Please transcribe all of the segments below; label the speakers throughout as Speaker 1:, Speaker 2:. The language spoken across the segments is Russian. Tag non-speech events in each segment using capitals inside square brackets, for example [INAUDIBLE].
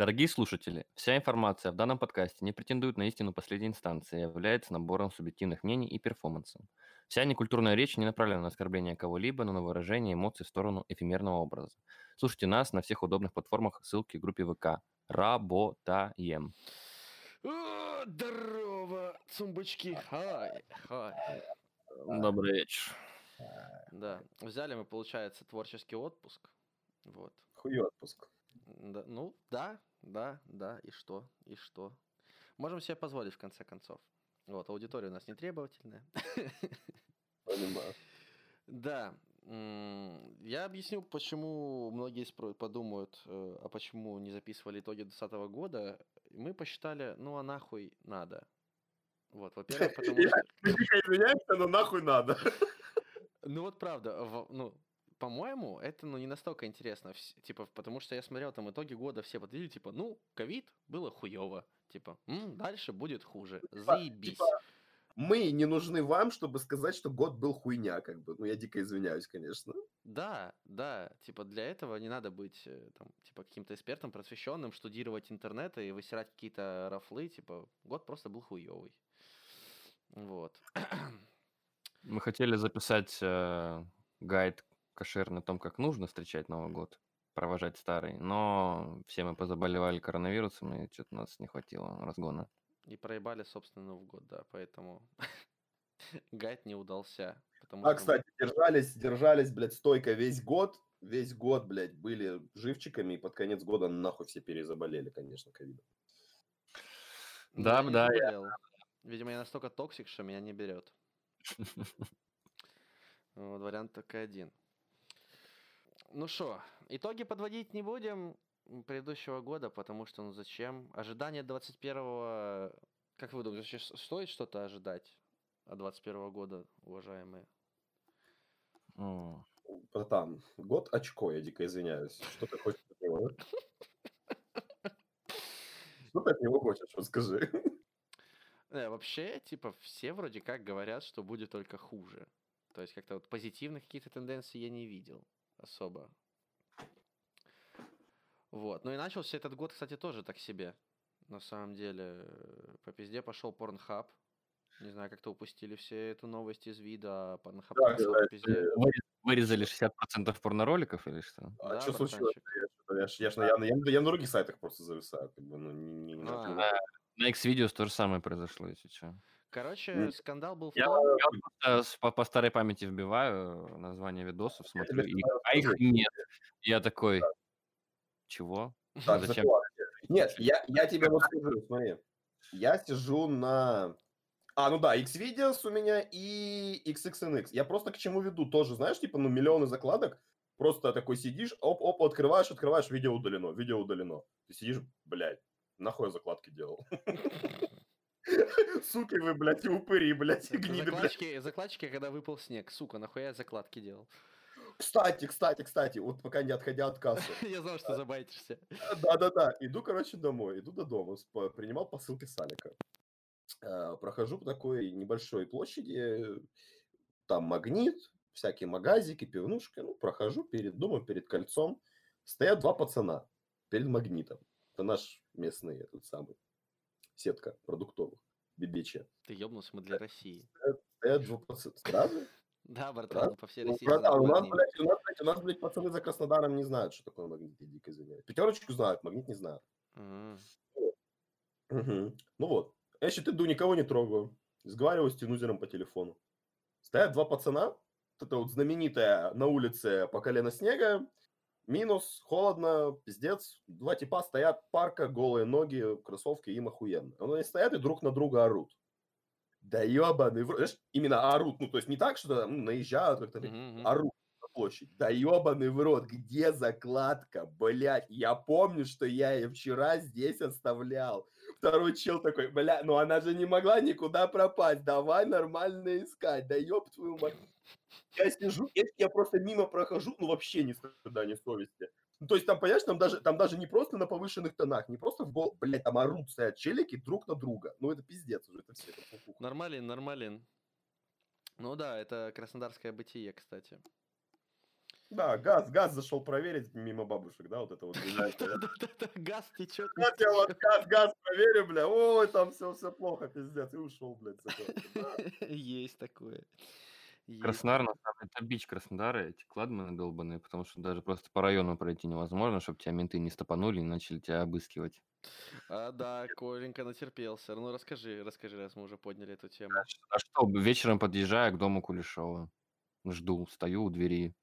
Speaker 1: Дорогие слушатели, вся информация в данном подкасте не претендует на истину последней инстанции и является набором субъективных мнений и перформансом. Вся некультурная речь не направлена на оскорбление кого-либо, но на выражение эмоций в сторону эфемерного образа. Слушайте нас на всех удобных платформах, ссылки в группе ВК. Работаем.
Speaker 2: О, здорово, цумбочки. Хай, хай.
Speaker 1: Добрый вечер.
Speaker 2: Да, взяли мы, получается, творческий отпуск. Вот.
Speaker 3: Хуй отпуск.
Speaker 2: Да, ну, да, да, да, и что, и что. Можем себе позволить, в конце концов. Вот, аудитория у нас не требовательная.
Speaker 3: Понимаю.
Speaker 2: Да, я объясню, почему многие подумают, э, а почему не записывали итоги 2020 года. Мы посчитали, ну а нахуй надо. Вот, во-первых, потому что...
Speaker 3: Извиняешься, но нахуй надо.
Speaker 2: Ну вот правда, ну, по-моему, это ну, не настолько интересно, типа, потому что я смотрел там итоги года, все подвели, типа, ну, ковид было хуево, типа, «М, дальше будет хуже, заебись.
Speaker 3: типа, Мы не нужны вам, чтобы сказать, что год был хуйня, как бы. Ну, я дико извиняюсь, конечно.
Speaker 2: Да, да, типа, для этого не надо быть, э, там, типа, каким-то экспертом, просвещенным, штудировать интернет и высирать какие-то рафлы, типа, год просто был хуевый. Вот.
Speaker 1: Мы хотели записать э, гайд кошерный о том, как нужно встречать Новый год, провожать старый, но все мы позаболевали коронавирусом, и что-то у нас не хватило разгона.
Speaker 2: И проебали, собственно, Новый год, да, поэтому [LAUGHS] гайд не удался. Потому
Speaker 3: А,
Speaker 2: что
Speaker 3: кстати, держались, держались, блядь, стойко весь год. Весь год, блядь, были живчиками, и под конец года нахуй все перезаболели, конечно, ковидом.
Speaker 1: Да,
Speaker 2: я не
Speaker 1: да, я-.
Speaker 2: Видимо, я настолько токсик, что меня не берет. [LAUGHS] Вот, вариант только один. Ну что, итоги подводить не будем предыдущего года, потому что, ну зачем? Ожидание 21-го... Как вы думаете, стоит что-то ожидать от 21 года, уважаемые?
Speaker 1: М.
Speaker 3: Братан, год очко, я дико извиняюсь. Что ты хочешь от него? Что ты от него хочешь, вот скажи.
Speaker 2: Э, вообще, типа, все вроде как говорят, что будет только хуже. То есть как-то вот позитивных каких-то тенденций я не видел особо. Вот. Ну и начался этот год, кстати, тоже так себе. На самом деле, э, по пизде пошел Порнхаб. Не знаю, как-то упустили все эту новость из вида, Порнхаб
Speaker 3: Да,
Speaker 2: пошел
Speaker 3: да,
Speaker 2: по пизде.
Speaker 1: Вырез- Вырезали 60% порнороликов или что?
Speaker 3: А
Speaker 2: Да,
Speaker 3: что случилось? Я, я, я, на- я, на- я, на- я на других сайтах просто зависаю. Как бы, ну, не, не- не на
Speaker 2: А.
Speaker 3: телефоне.
Speaker 1: На X-Videos то же самое произошло, если что.
Speaker 2: Короче,
Speaker 3: М.
Speaker 2: скандал был в
Speaker 1: Я,
Speaker 2: том...
Speaker 1: я просто с- по, по старой памяти вбиваю название видосов, смотрю, и, а их нет. Я такой, чего?
Speaker 3: Так,
Speaker 1: Зачем?
Speaker 3: Нет, я, я тебе вот скажу, смотри. Я сижу на... А, ну да, Xvideos у меня и XXNX. Я просто к чему веду? Тоже, знаешь, типа, ну, миллионы закладок. Просто такой сидишь, оп-оп, открываешь, открываешь, видео удалено, видео удалено. Ты сидишь, блядь, нахуй я закладки делал? [LAUGHS] [LAUGHS] Суки вы, блядь, и упыри, блядь, и гниды, блядь.
Speaker 2: закладчики, закладчики, когда выпал снег. Сука, нахуя я закладки делал?
Speaker 3: Кстати, кстати, кстати, вот пока не отходя от кассы. [LAUGHS]
Speaker 2: Я знал, что забайтишься.
Speaker 3: Да-да-да, иду, короче, домой, иду до дома, принимал посылки с Алика. Э, Прохожу по такой небольшой площади, там магнит, всякие магазики, пивнушки, ну, прохожу перед домом, перед кольцом, стоят два пацана перед магнитом. Это наш местный этот самый, сетка продуктовых, бибичья.
Speaker 2: Ты ёбнулся, мы для России.
Speaker 3: Стоят два пацана. Сразу?
Speaker 2: Да, братан, по всей
Speaker 3: Ну,
Speaker 2: России
Speaker 3: братан,
Speaker 2: знают
Speaker 3: у нас, блядь, у нас, блядь, у нас, блядь, пацаны за Краснодаром не знают, что такое магнит, я дико извиняюсь. Пятерочку знают, магнит не знают.
Speaker 2: М.
Speaker 3: Мгм. Ну вот. Я еще иду, никого не трогаю. Разговариваю с тянузером по телефону. Стоят два пацана. Вот это вот знаменитая на улице по колено снега. Минус, холодно, пиздец. Два типа стоят, парка, голые ноги, кроссовки, им охуенно. Они стоят и друг на друга орут. Да ебаный. Знаешь, именно орут. Ну, то есть не так, что ну, наезжают как-то,
Speaker 2: мгм.
Speaker 3: орут на площадь. Да ебаный в рот, где закладка, блядь? Я помню, что я ее вчера здесь оставлял. Второй чел такой, бля, ну она же не могла никуда пропасть, давай нормально искать, да ёб твою мать. Я сижу, я, я просто мимо прохожу, ну вообще ни стыда, ни совести. Ну, то есть там, понимаешь, там даже, там даже не просто на повышенных тонах, не просто в гол, блядь, там орут стоят челики друг на друга. Ну это пиздец уже, это все. Это фуфуха.
Speaker 2: Нормалин, нормалин. Ну да, это краснодарское бытие, кстати.
Speaker 3: Да, газ, газ зашел проверить мимо бабушек, да, вот это вот.
Speaker 2: газ течет.
Speaker 3: Я вот газ, газ проверю, бля, ой, там все, все плохо, пиздец, и ушел, блядь. [LAUGHS]
Speaker 2: Есть такое.
Speaker 1: Краснодар, на самом деле, это бич Краснодара, эти кладманы долбаные, потому что даже просто по району пройти невозможно, чтобы тебя менты не стопанули и начали тебя обыскивать.
Speaker 2: А, да, Коленька натерпелся. Ну, расскажи, расскажи, раз мы уже подняли эту тему.
Speaker 1: А а что, вечером подъезжаю к дому Кулешова, жду, стою у двери,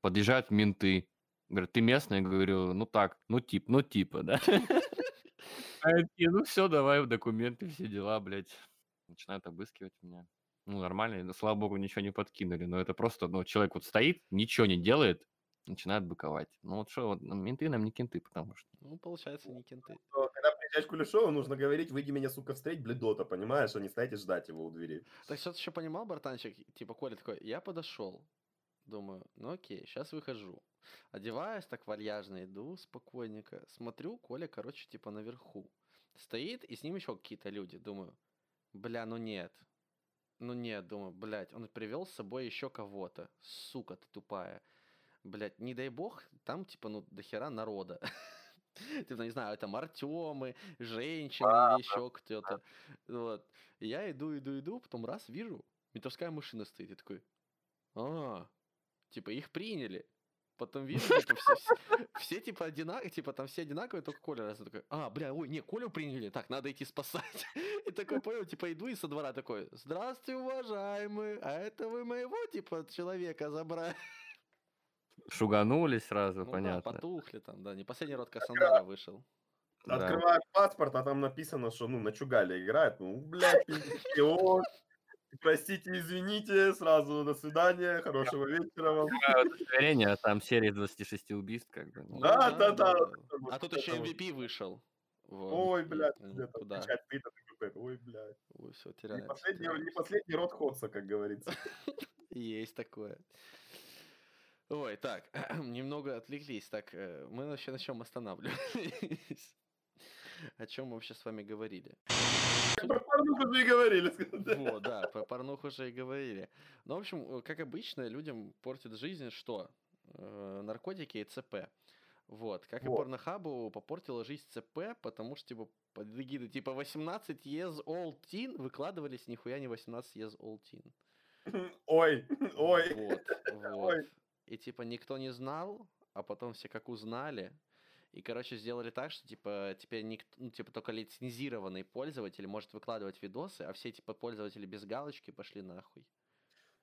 Speaker 1: подъезжают менты, говорят, ты местный? Я говорю, ну так, ну тип, ну типа, да. [LAUGHS] Ну все, давай документы, все дела, блядь. Начинают обыскивать меня. Ну, нормально, ну, слава богу, ничего не подкинули. Но это просто, ну, человек вот стоит, ничего не делает, начинает быковать. Ну вот что, вот, ну, менты нам не кенты, потому что.
Speaker 2: Ну, получается, не кенты.
Speaker 3: Но Когда приезжаешь к Кулешову, нужно говорить, выйди меня, сука, встреть, бледота, понимаешь, а не стоять и ждать его у двери.
Speaker 2: Так что ты еще понимал, братанчик? Типа, Коля такой, я подошел. Думаю, ну окей, сейчас выхожу. Одеваюсь так вальяжно, иду спокойненько. Смотрю, Коля, короче, типа наверху. Стоит, и с ним еще какие-то люди. Думаю, бля, ну нет. Ну нет, думаю, блядь, он привел с собой еще кого-то. Сука ты тупая. Блядь, не дай бог, там типа, ну, дохера народа. [LAUGHS] Типа, не знаю, там Артемы, женщины или еще кто-то. Вот. И я иду, иду, иду, потом раз вижу, ментовская машина стоит. Я такой, а, типа их приняли. Потом вижу, типа, все, все, все, типа одинаковые, типа там все одинаковые, только Коля раз такой, а, бля, ой, не, Колю приняли, так, надо идти спасать. [LAUGHS] И такой, понял, типа иду и со двора такой, здравствуйте, уважаемые, а это вы моего, типа, человека забрали. [LAUGHS]
Speaker 1: Шуганулись сразу,
Speaker 2: Ну да,
Speaker 1: понятно.
Speaker 2: потухли там, да, не последний род Краснодара вышел.
Speaker 1: Да.
Speaker 3: Открываешь паспорт, а там написано, что, ну, на Чугале играет. Ну, блядь, [LAUGHS] пиздец, Простите, извините, сразу до свидания, хорошего вечера вам.
Speaker 1: Удостоверение, а там серия 26 убийств, как бы. ну.
Speaker 3: Да, да, да.
Speaker 2: А тут еще MVP вышел.
Speaker 3: Ой, блядь,
Speaker 2: ну, Куда?
Speaker 3: такой, ой, блядь.
Speaker 2: Ой, все,
Speaker 3: Не
Speaker 2: теряется.
Speaker 3: последний, не последний род Ходса, как говорится. [LAUGHS]
Speaker 2: Есть такое. Ой, так, [CLEARS THROAT] немного отвлеклись. Так, э, мы вообще на чем останавливались? [LAUGHS] О чем мы вообще с вами говорили?
Speaker 3: Про порнуху же и говорили.
Speaker 2: Вот, [LAUGHS] да, про порнуху уже и говорили. Ну, в общем, э, как обычно, людям портит жизнь что? Э, Наркотики и ЦП. Вот, как и
Speaker 3: Вот.
Speaker 2: порнохабу попортила жизнь ЦП, потому что, типа, под эгидой, типа, 18 years old teen выкладывались нихуя не 18 years old teen. [LAUGHS]
Speaker 3: Ой, [LAUGHS] ой.
Speaker 2: Вот, вот.
Speaker 3: Ой.
Speaker 2: И типа никто не знал, а потом все как узнали. И, короче, сделали так, что, типа, теперь никто, ну, типа, только лицензированный пользователь может выкладывать видосы, а все, типа, пользователи без галочки пошли нахуй.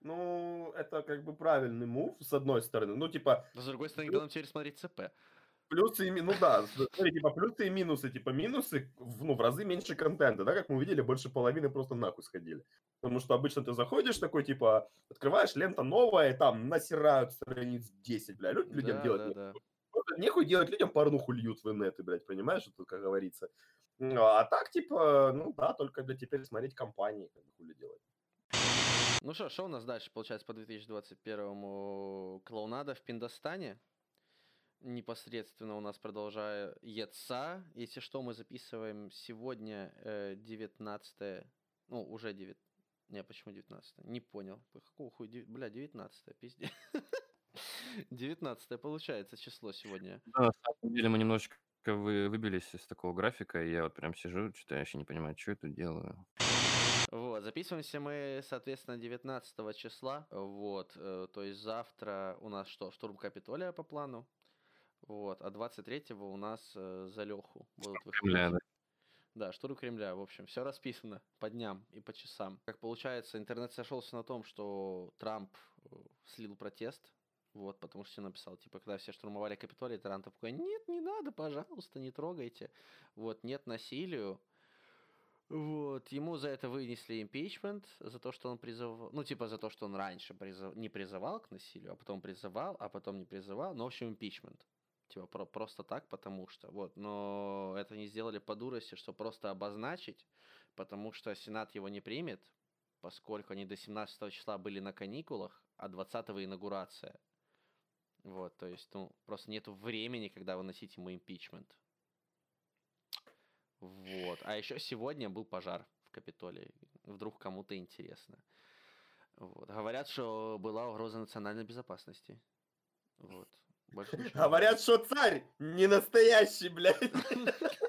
Speaker 3: Ну, это как бы правильный мув, с одной стороны. Ну, типа,
Speaker 2: Но, с другой стороны, когда нам теперь смотреть ЦП.
Speaker 3: плюсы и минусы, ну да, смотри, типа плюсы и минусы, типа минусы, в- ну, в разы меньше контента, да, как мы увидели, больше половины просто нахуй сходили. Потому что обычно ты заходишь такой, типа, открываешь, лента новая, и там насирают страниц 10, бля, Лю- людям
Speaker 2: да,
Speaker 3: делать
Speaker 2: да, да.
Speaker 3: Нехуй делать людям порнуху льют в инеты, блядь, понимаешь, это как говорится. А так, типа, ну да, только, блядь, теперь смотреть компании, как бы хули делать.
Speaker 2: Ну что, что у нас дальше получается по 2021 клоунада в Пиндостане? Непосредственно у нас продолжается. Если что, мы записываем сегодня э, 19 ну, уже 9 Не, почему 19 Не понял. По какого дев- Бля, 19 пиздец. [LAUGHS] 19 получается число сегодня.
Speaker 1: Да, на самом деле мы немножечко вы, выбились из такого графика, и я вот прям сижу, что-то я вообще не понимаю, что я тут делаю.
Speaker 2: Вот, записываемся мы, соответственно, 19 числа. Вот, э, то есть завтра у нас что, штурм Капитолия по плану. Вот, а 23-го у нас э, за Леху будут выходить.
Speaker 1: Кремля, да.
Speaker 2: Да, штурм Кремля, в общем, все расписано по дням и по часам. Как получается, интернет сошелся на том, что Трамп э, слил протест, вот, потому что написал, типа, когда все штурмовали Капитолий, Трамп такой, нет, не надо, пожалуйста, не трогайте, вот, нет насилию, вот, ему за это вынесли импичмент, за то, что он призывал, ну, типа, за то, что он раньше призыв- не призывал к насилию, а потом призывал, а потом не призывал, ну, в общем, импичмент. Типа, про- просто так, потому что, вот, но это не сделали по дурости, что просто обозначить, потому что Сенат его не примет, поскольку они до 17 числа были на каникулах, а 20 инаугурация. Вот, то есть, ну, просто нету времени, когда выносить ему импичмент. Вот. А еще сегодня был пожар в Капитолии. Вдруг кому-то интересно. Вот. Говорят, что была угроза национальной безопасности. Вот. Больше ничего.
Speaker 3: Говорят, что царь не настоящий, блядь. [LAUGHS]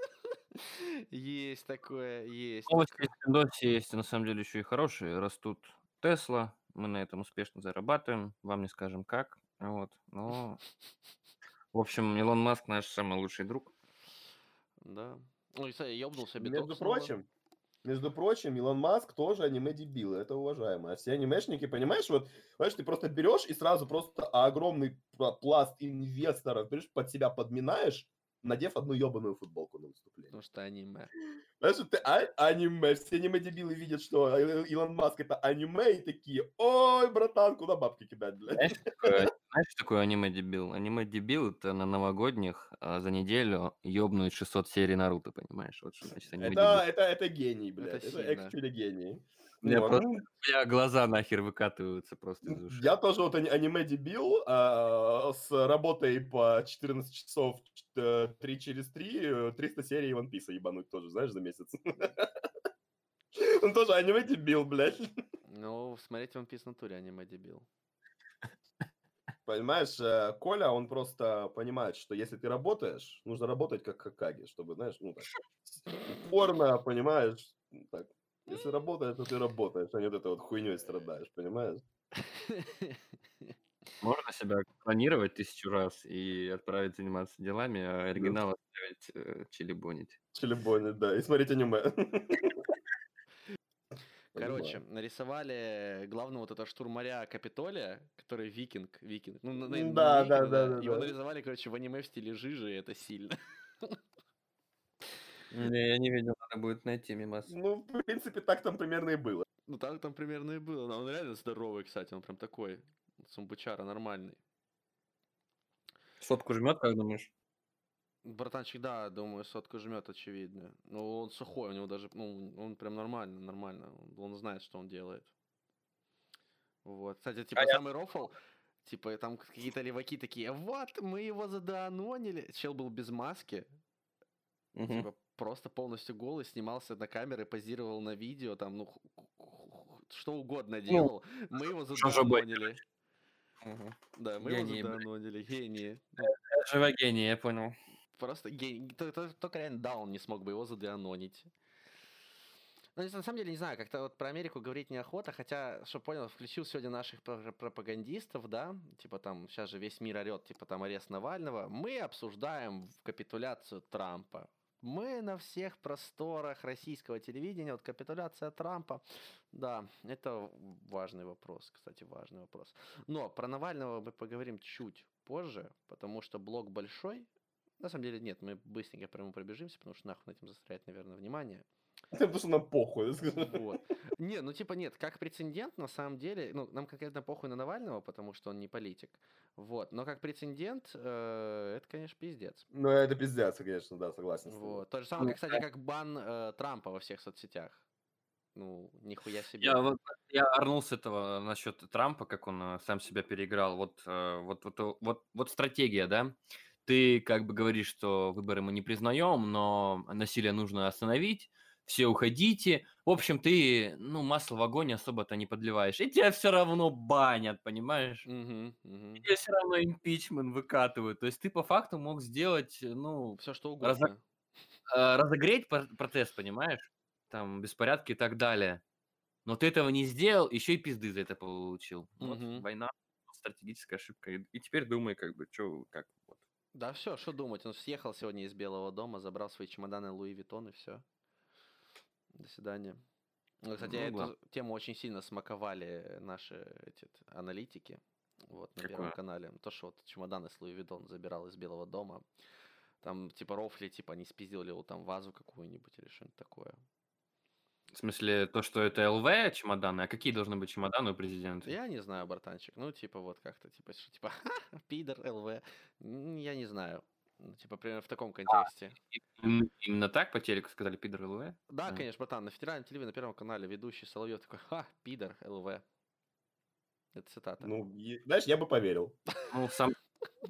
Speaker 2: Есть такое, есть.
Speaker 1: Новости из Финдоси есть, на самом деле, еще и хорошие. Растут Тесла, мы на этом успешно зарабатываем, вам не скажем как. Вот, но... В общем, Илон Маск наш самый лучший друг.
Speaker 2: Да. Ну, и, кстати, ёбнулся биток
Speaker 3: Между
Speaker 2: снова.
Speaker 3: прочим, между прочим, Илон Маск тоже аниме-дебил, это уважаемо. А все анимешники, понимаешь, вот, понимаешь, ты просто берешь и сразу просто огромный пла- пласт инвесторов, понимаешь, под себя подминаешь, надев одну ебаную футболку на выступление.
Speaker 2: Потому что аниме.
Speaker 3: Знаешь, вот ты а- аниме, все аниме-дебилы видят, что Ил- Илон Маск это аниме, и такие, ой, братан, куда бабки кидать, блядь?
Speaker 1: Знаешь, что такое, знаешь, что такое аниме-дебил? Аниме-дебил — это на новогодних а, за неделю ёбнуть 600 серий Наруто, понимаешь? Вот что значит аниме-дебил.
Speaker 3: Это, это, это гений, блядь, это,
Speaker 2: сильно.
Speaker 3: actually гений.
Speaker 1: Я
Speaker 3: Вот,
Speaker 1: просто-
Speaker 3: ну,
Speaker 1: У меня глаза нахер выкатываются просто из ушей.
Speaker 3: Я тоже вот ани- аниме-дебил а, с работой по 14 часов э, 3 через 3, 300 серий One Piece ебануть тоже, знаешь, за месяц. [LAUGHS] Он тоже аниме-дебил, блядь.
Speaker 2: Ну, смотреть One Piece в натуре аниме дебил.
Speaker 3: Понимаешь, э, Коля, он просто понимает, что если ты работаешь, нужно работать как Хакаги, чтобы, знаешь, ну так, упорно, понимаешь, ну, так, если работаешь, то ты работаешь, а не вот этой вот хуйней страдаешь, понимаешь? [LAUGHS]
Speaker 1: Можно себя клонировать тысячу раз и отправить заниматься делами, а оригинал оставить э, чилибонить.
Speaker 3: Челебони, да, и смотреть аниме. [LAUGHS]
Speaker 2: Короче, нарисовали главного вот этого штурмаря Капитолия, который викинг, викинг. Ну, на- на-
Speaker 3: М,
Speaker 2: не
Speaker 3: да, да,
Speaker 2: викинг,
Speaker 3: да, да,
Speaker 2: Его
Speaker 3: да.
Speaker 2: нарисовали, короче, в аниме в стиле жижи, и это сильно. [LAUGHS]
Speaker 1: Не, я не видел, надо будет найти мимас.
Speaker 3: Ну, в принципе, так там примерно и было.
Speaker 2: Ну, так там примерно и было. Но он реально здоровый, кстати, он прям такой. Сумбучара нормальный.
Speaker 1: Сотку жмет, как думаешь?
Speaker 2: Братанчик, да, думаю, сотку жмет, очевидно. Ну, он сухой, у него даже, ну, он прям нормально, нормально. Он, знает, что он делает. Вот. Кстати, типа,
Speaker 1: я-
Speaker 2: самый рофл, типа, там какие-то леваки такие, вот, мы его заданонили. Чел был без маски,
Speaker 1: Мгм.
Speaker 2: типа, просто полностью голый, снимался на камеры, позировал на видео, там, ну, что угодно делал. Мы его заданонили.
Speaker 1: Мгм.
Speaker 2: Да, мы
Speaker 1: Гении,
Speaker 2: его заданонили, гении.
Speaker 1: Живой гений, я понял.
Speaker 2: Просто гений. Т- т- Только реально Даун не смог бы его задеанонить. Ну, на самом деле, не знаю, как-то вот про Америку говорить неохота, хотя, что понял, включил сегодня наших пр- пропагандистов, да, типа там, сейчас же весь мир орет, типа там арест Навального, мы обсуждаем капитуляцию Трампа. Мы на всех просторах российского телевидения, вот капитуляция Трампа, да, это важный вопрос, кстати, важный вопрос. Но про Навального мы поговорим чуть позже, потому что блок большой, на самом деле нет, мы быстренько прямо пробежимся, потому что нахуй на этим застрять, наверное, внимание. [LAUGHS]
Speaker 3: Потому что нам похуй.
Speaker 2: Вот. Не, ну типа нет, как прецедент, на самом деле, ну, нам конкретно похуй на Навального, потому что он не политик. Вот. Но как прецедент, э, это, конечно, пиздец.
Speaker 3: Ну, это пиздец, конечно, да, согласен.
Speaker 2: Вот. То же самое, как, кстати, как бан э, Трампа во всех соцсетях. Ну, нихуя себе.
Speaker 1: Я, вот, я орнул с этого насчет Трампа, как он э, сам себя переиграл. Вот, вот, вот, вот, вот стратегия, да? Ты как бы говоришь, что выборы мы не признаем, но насилие нужно остановить, все уходите. В общем, ты, ну, масло в огонь особо-то не подливаешь. И тебя все равно банят, понимаешь?
Speaker 2: Мгм, мгм.
Speaker 1: Тебе все равно импичмент выкатывают. То есть ты по факту мог сделать, ну,
Speaker 2: Все что угодно.
Speaker 1: э, разогреть пр- протест, понимаешь? Там беспорядки и так далее. Но ты этого не сделал, еще и пизды за это получил. Вот
Speaker 2: Мгм.
Speaker 1: война, стратегическая ошибка. И, и теперь думай, как бы, что, как. Вот.
Speaker 2: Да все, что думать, он съехал сегодня из Белого дома, забрал свои чемоданы Louis Vuitton и все. До свидания. Ну, Кстати,
Speaker 1: Ну,
Speaker 2: эту
Speaker 1: ладно.
Speaker 2: тему очень сильно смаковали наши эти, аналитики вот, на Первом
Speaker 1: Какое?
Speaker 2: канале. То, что вот чемоданы с Louis Vuitton забирал из Белого дома. Там, типа, рофли, типа, не спиздил ли его там вазу какую-нибудь или что-нибудь такое.
Speaker 1: В смысле, то, что это ЛВ чемоданы, а какие должны быть чемоданы у президента?
Speaker 2: Я не знаю, братанчик. Ну, типа, вот как-то, типа, что, типа, «Ха, [LAUGHS] пидор, ЛВ. Я не знаю. Ну, Типа, примерно в таком контексте.
Speaker 1: Именно, именно так по телеку сказали пидор ЛВ?
Speaker 2: Да,
Speaker 1: А.
Speaker 2: конечно, братан, на федеральном телевидении на Первом канале ведущий Соловьев такой, ха, пидор, ЛВ. Это цитата.
Speaker 3: Ну, знаешь, я бы поверил.
Speaker 1: Ну, сам,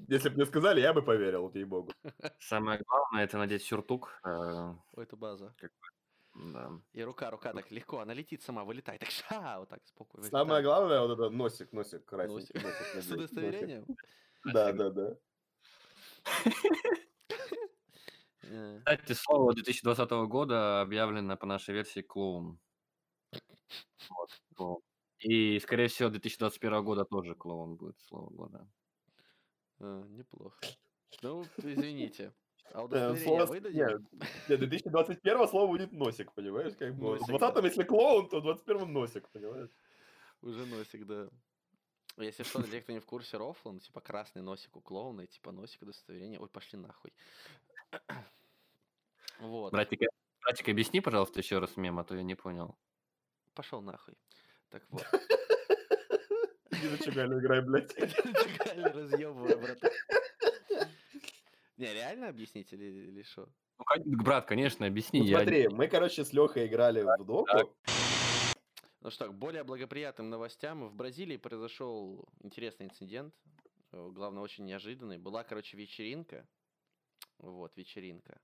Speaker 3: Если бы мне сказали, я бы поверил, ей-богу. [LAUGHS]
Speaker 1: самое главное это надеть сюртук. э,
Speaker 2: Ой, это база.
Speaker 1: Да.
Speaker 2: И рука, рука так легко, она летит сама, вылетает, так ша, вот так спокойно.
Speaker 3: Самое главное, вот это носик, носик, красненький носик.
Speaker 2: С удостоверением?
Speaker 3: Да, да, да.
Speaker 2: Э,
Speaker 1: Кстати, слово 2020 года объявлено по нашей версии клоун. Вот, клоун. И, скорее всего, 2021 года тоже клоун будет слово года.
Speaker 2: э, Неплохо. [LAUGHS] Ну, извините. А
Speaker 3: Э,
Speaker 2: удостоверение
Speaker 3: слово-
Speaker 2: выдадим?
Speaker 3: Не, 2021 слово будет носик, понимаешь? Как бы. В 20 если клоун, то в 21 носик, понимаешь?
Speaker 2: Уже носик, да. Если что, для тех, кто не в курсе рофла, ну, типа красный носик у клоуна, и типа носик удостоверение. Ой, пошли нахуй. [CLEARS THROAT] Вот.
Speaker 1: Братик, э, братик, объясни, пожалуйста, еще раз мем, а то я не понял.
Speaker 2: Пошел нахуй. Так [LAUGHS] вот.
Speaker 3: Иди на чугалю играй, блядь. [LAUGHS]
Speaker 2: Чекали, разъебывай, брат. Не, реально объяснить или, или что?
Speaker 1: Ну, брат, конечно, объясни.
Speaker 3: Ну,
Speaker 1: я-
Speaker 3: смотри, мы, короче, с Лехой играли в доку.
Speaker 2: Ну что, к более благоприятным новостям. В Бразилии произошел интересный инцидент. э, Главное, очень неожиданный. Была, короче, вечеринка. Вот, вечеринка.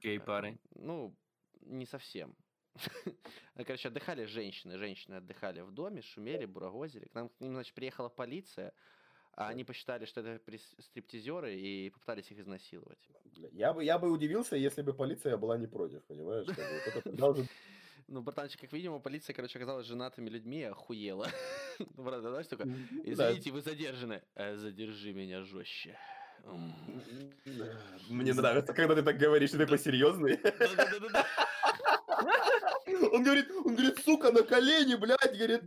Speaker 1: Гей-пары.
Speaker 2: Э, Ну, не совсем. А, [LAUGHS] Короче, отдыхали женщины. Женщины отдыхали в доме, шумели, бурагозили. К нам, к ним, значит, приехала полиция. А они посчитали, что это стриптизеры и попытались их изнасиловать.
Speaker 3: Я бы, я бы удивился, если бы полиция была не против, понимаешь? Вот это [LAUGHS] тогда уже-
Speaker 2: Ну, братанчик, как видимо, полиция, короче, оказалась женатыми людьми и охуела. [LAUGHS] Ну, правда, знаешь, только, извините, вы задержаны. «Э, Задержи меня жестче.
Speaker 3: Мне нравится, когда ты так говоришь, ты такой серьезный. [LAUGHS] Он говорит, он говорит, сука, на колени, блядь, говорит,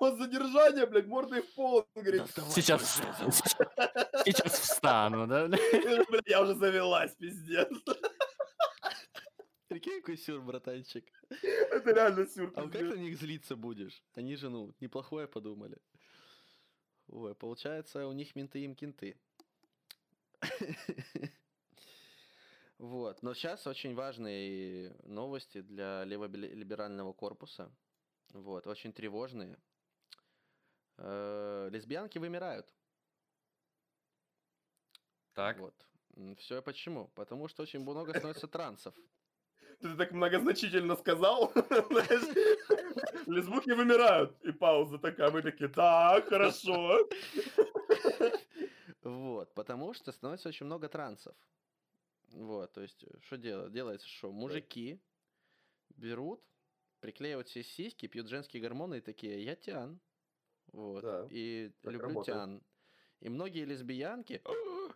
Speaker 3: он задержание, блядь, мордой в пол. Он говорит,
Speaker 1: Сейчас, [LAUGHS] сейчас встану, да?
Speaker 3: «Бля, я уже завелась, пиздец.
Speaker 2: Прикинь, какой сюр, братанчик.
Speaker 3: Это реально сюр.
Speaker 2: А как на них злиться будешь? Они же, ну, неплохое подумали. Ой, получается, у них менты им кенты. [LAUGHS] Вот, но сейчас очень важные новости для леволиберального корпуса. Вот, очень тревожные. Э, Лесбиянки вымирают.
Speaker 1: Так.
Speaker 2: Вот. Все почему? Потому что очень много становится трансов.
Speaker 3: Ты так многозначительно сказал. [LAUGHS] Лесбухи вымирают. И пауза такая, мы такие, так, хорошо.
Speaker 2: Вот, потому что становится очень много трансов. Вот, то есть, что делать? Делается что? Мужики берут, приклеивают себе сиськи, пьют женские гормоны и такие, я тян. Вот,
Speaker 3: Да,
Speaker 2: и люблю
Speaker 3: работает.
Speaker 2: тян. И многие лесбиянки,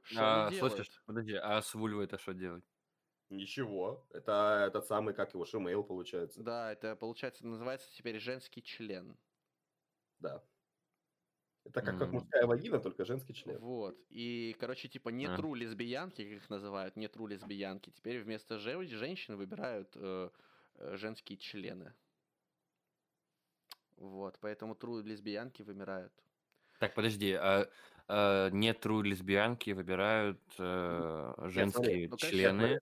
Speaker 2: что
Speaker 1: А,
Speaker 2: они
Speaker 1: слушай, подожди, а с вульвой это что делать?
Speaker 3: Ничего. Это этот самый, как его, шимейл получается.
Speaker 2: Да, это получается, называется теперь женский член.
Speaker 3: Да. Это как, как
Speaker 1: М.
Speaker 3: мужская вагина, только женский член.
Speaker 2: Вот. И, короче, типа не
Speaker 1: А.
Speaker 2: тру лесбиянки, как их называют, не тру лесбиянки. Теперь вместо же- женщин выбирают э, э, женские члены. Вот, поэтому тру лесбиянки вымирают.
Speaker 1: Так, подожди, а, а не тру лесбиянки выбирают э, женские
Speaker 2: ну, конечно,
Speaker 1: члены.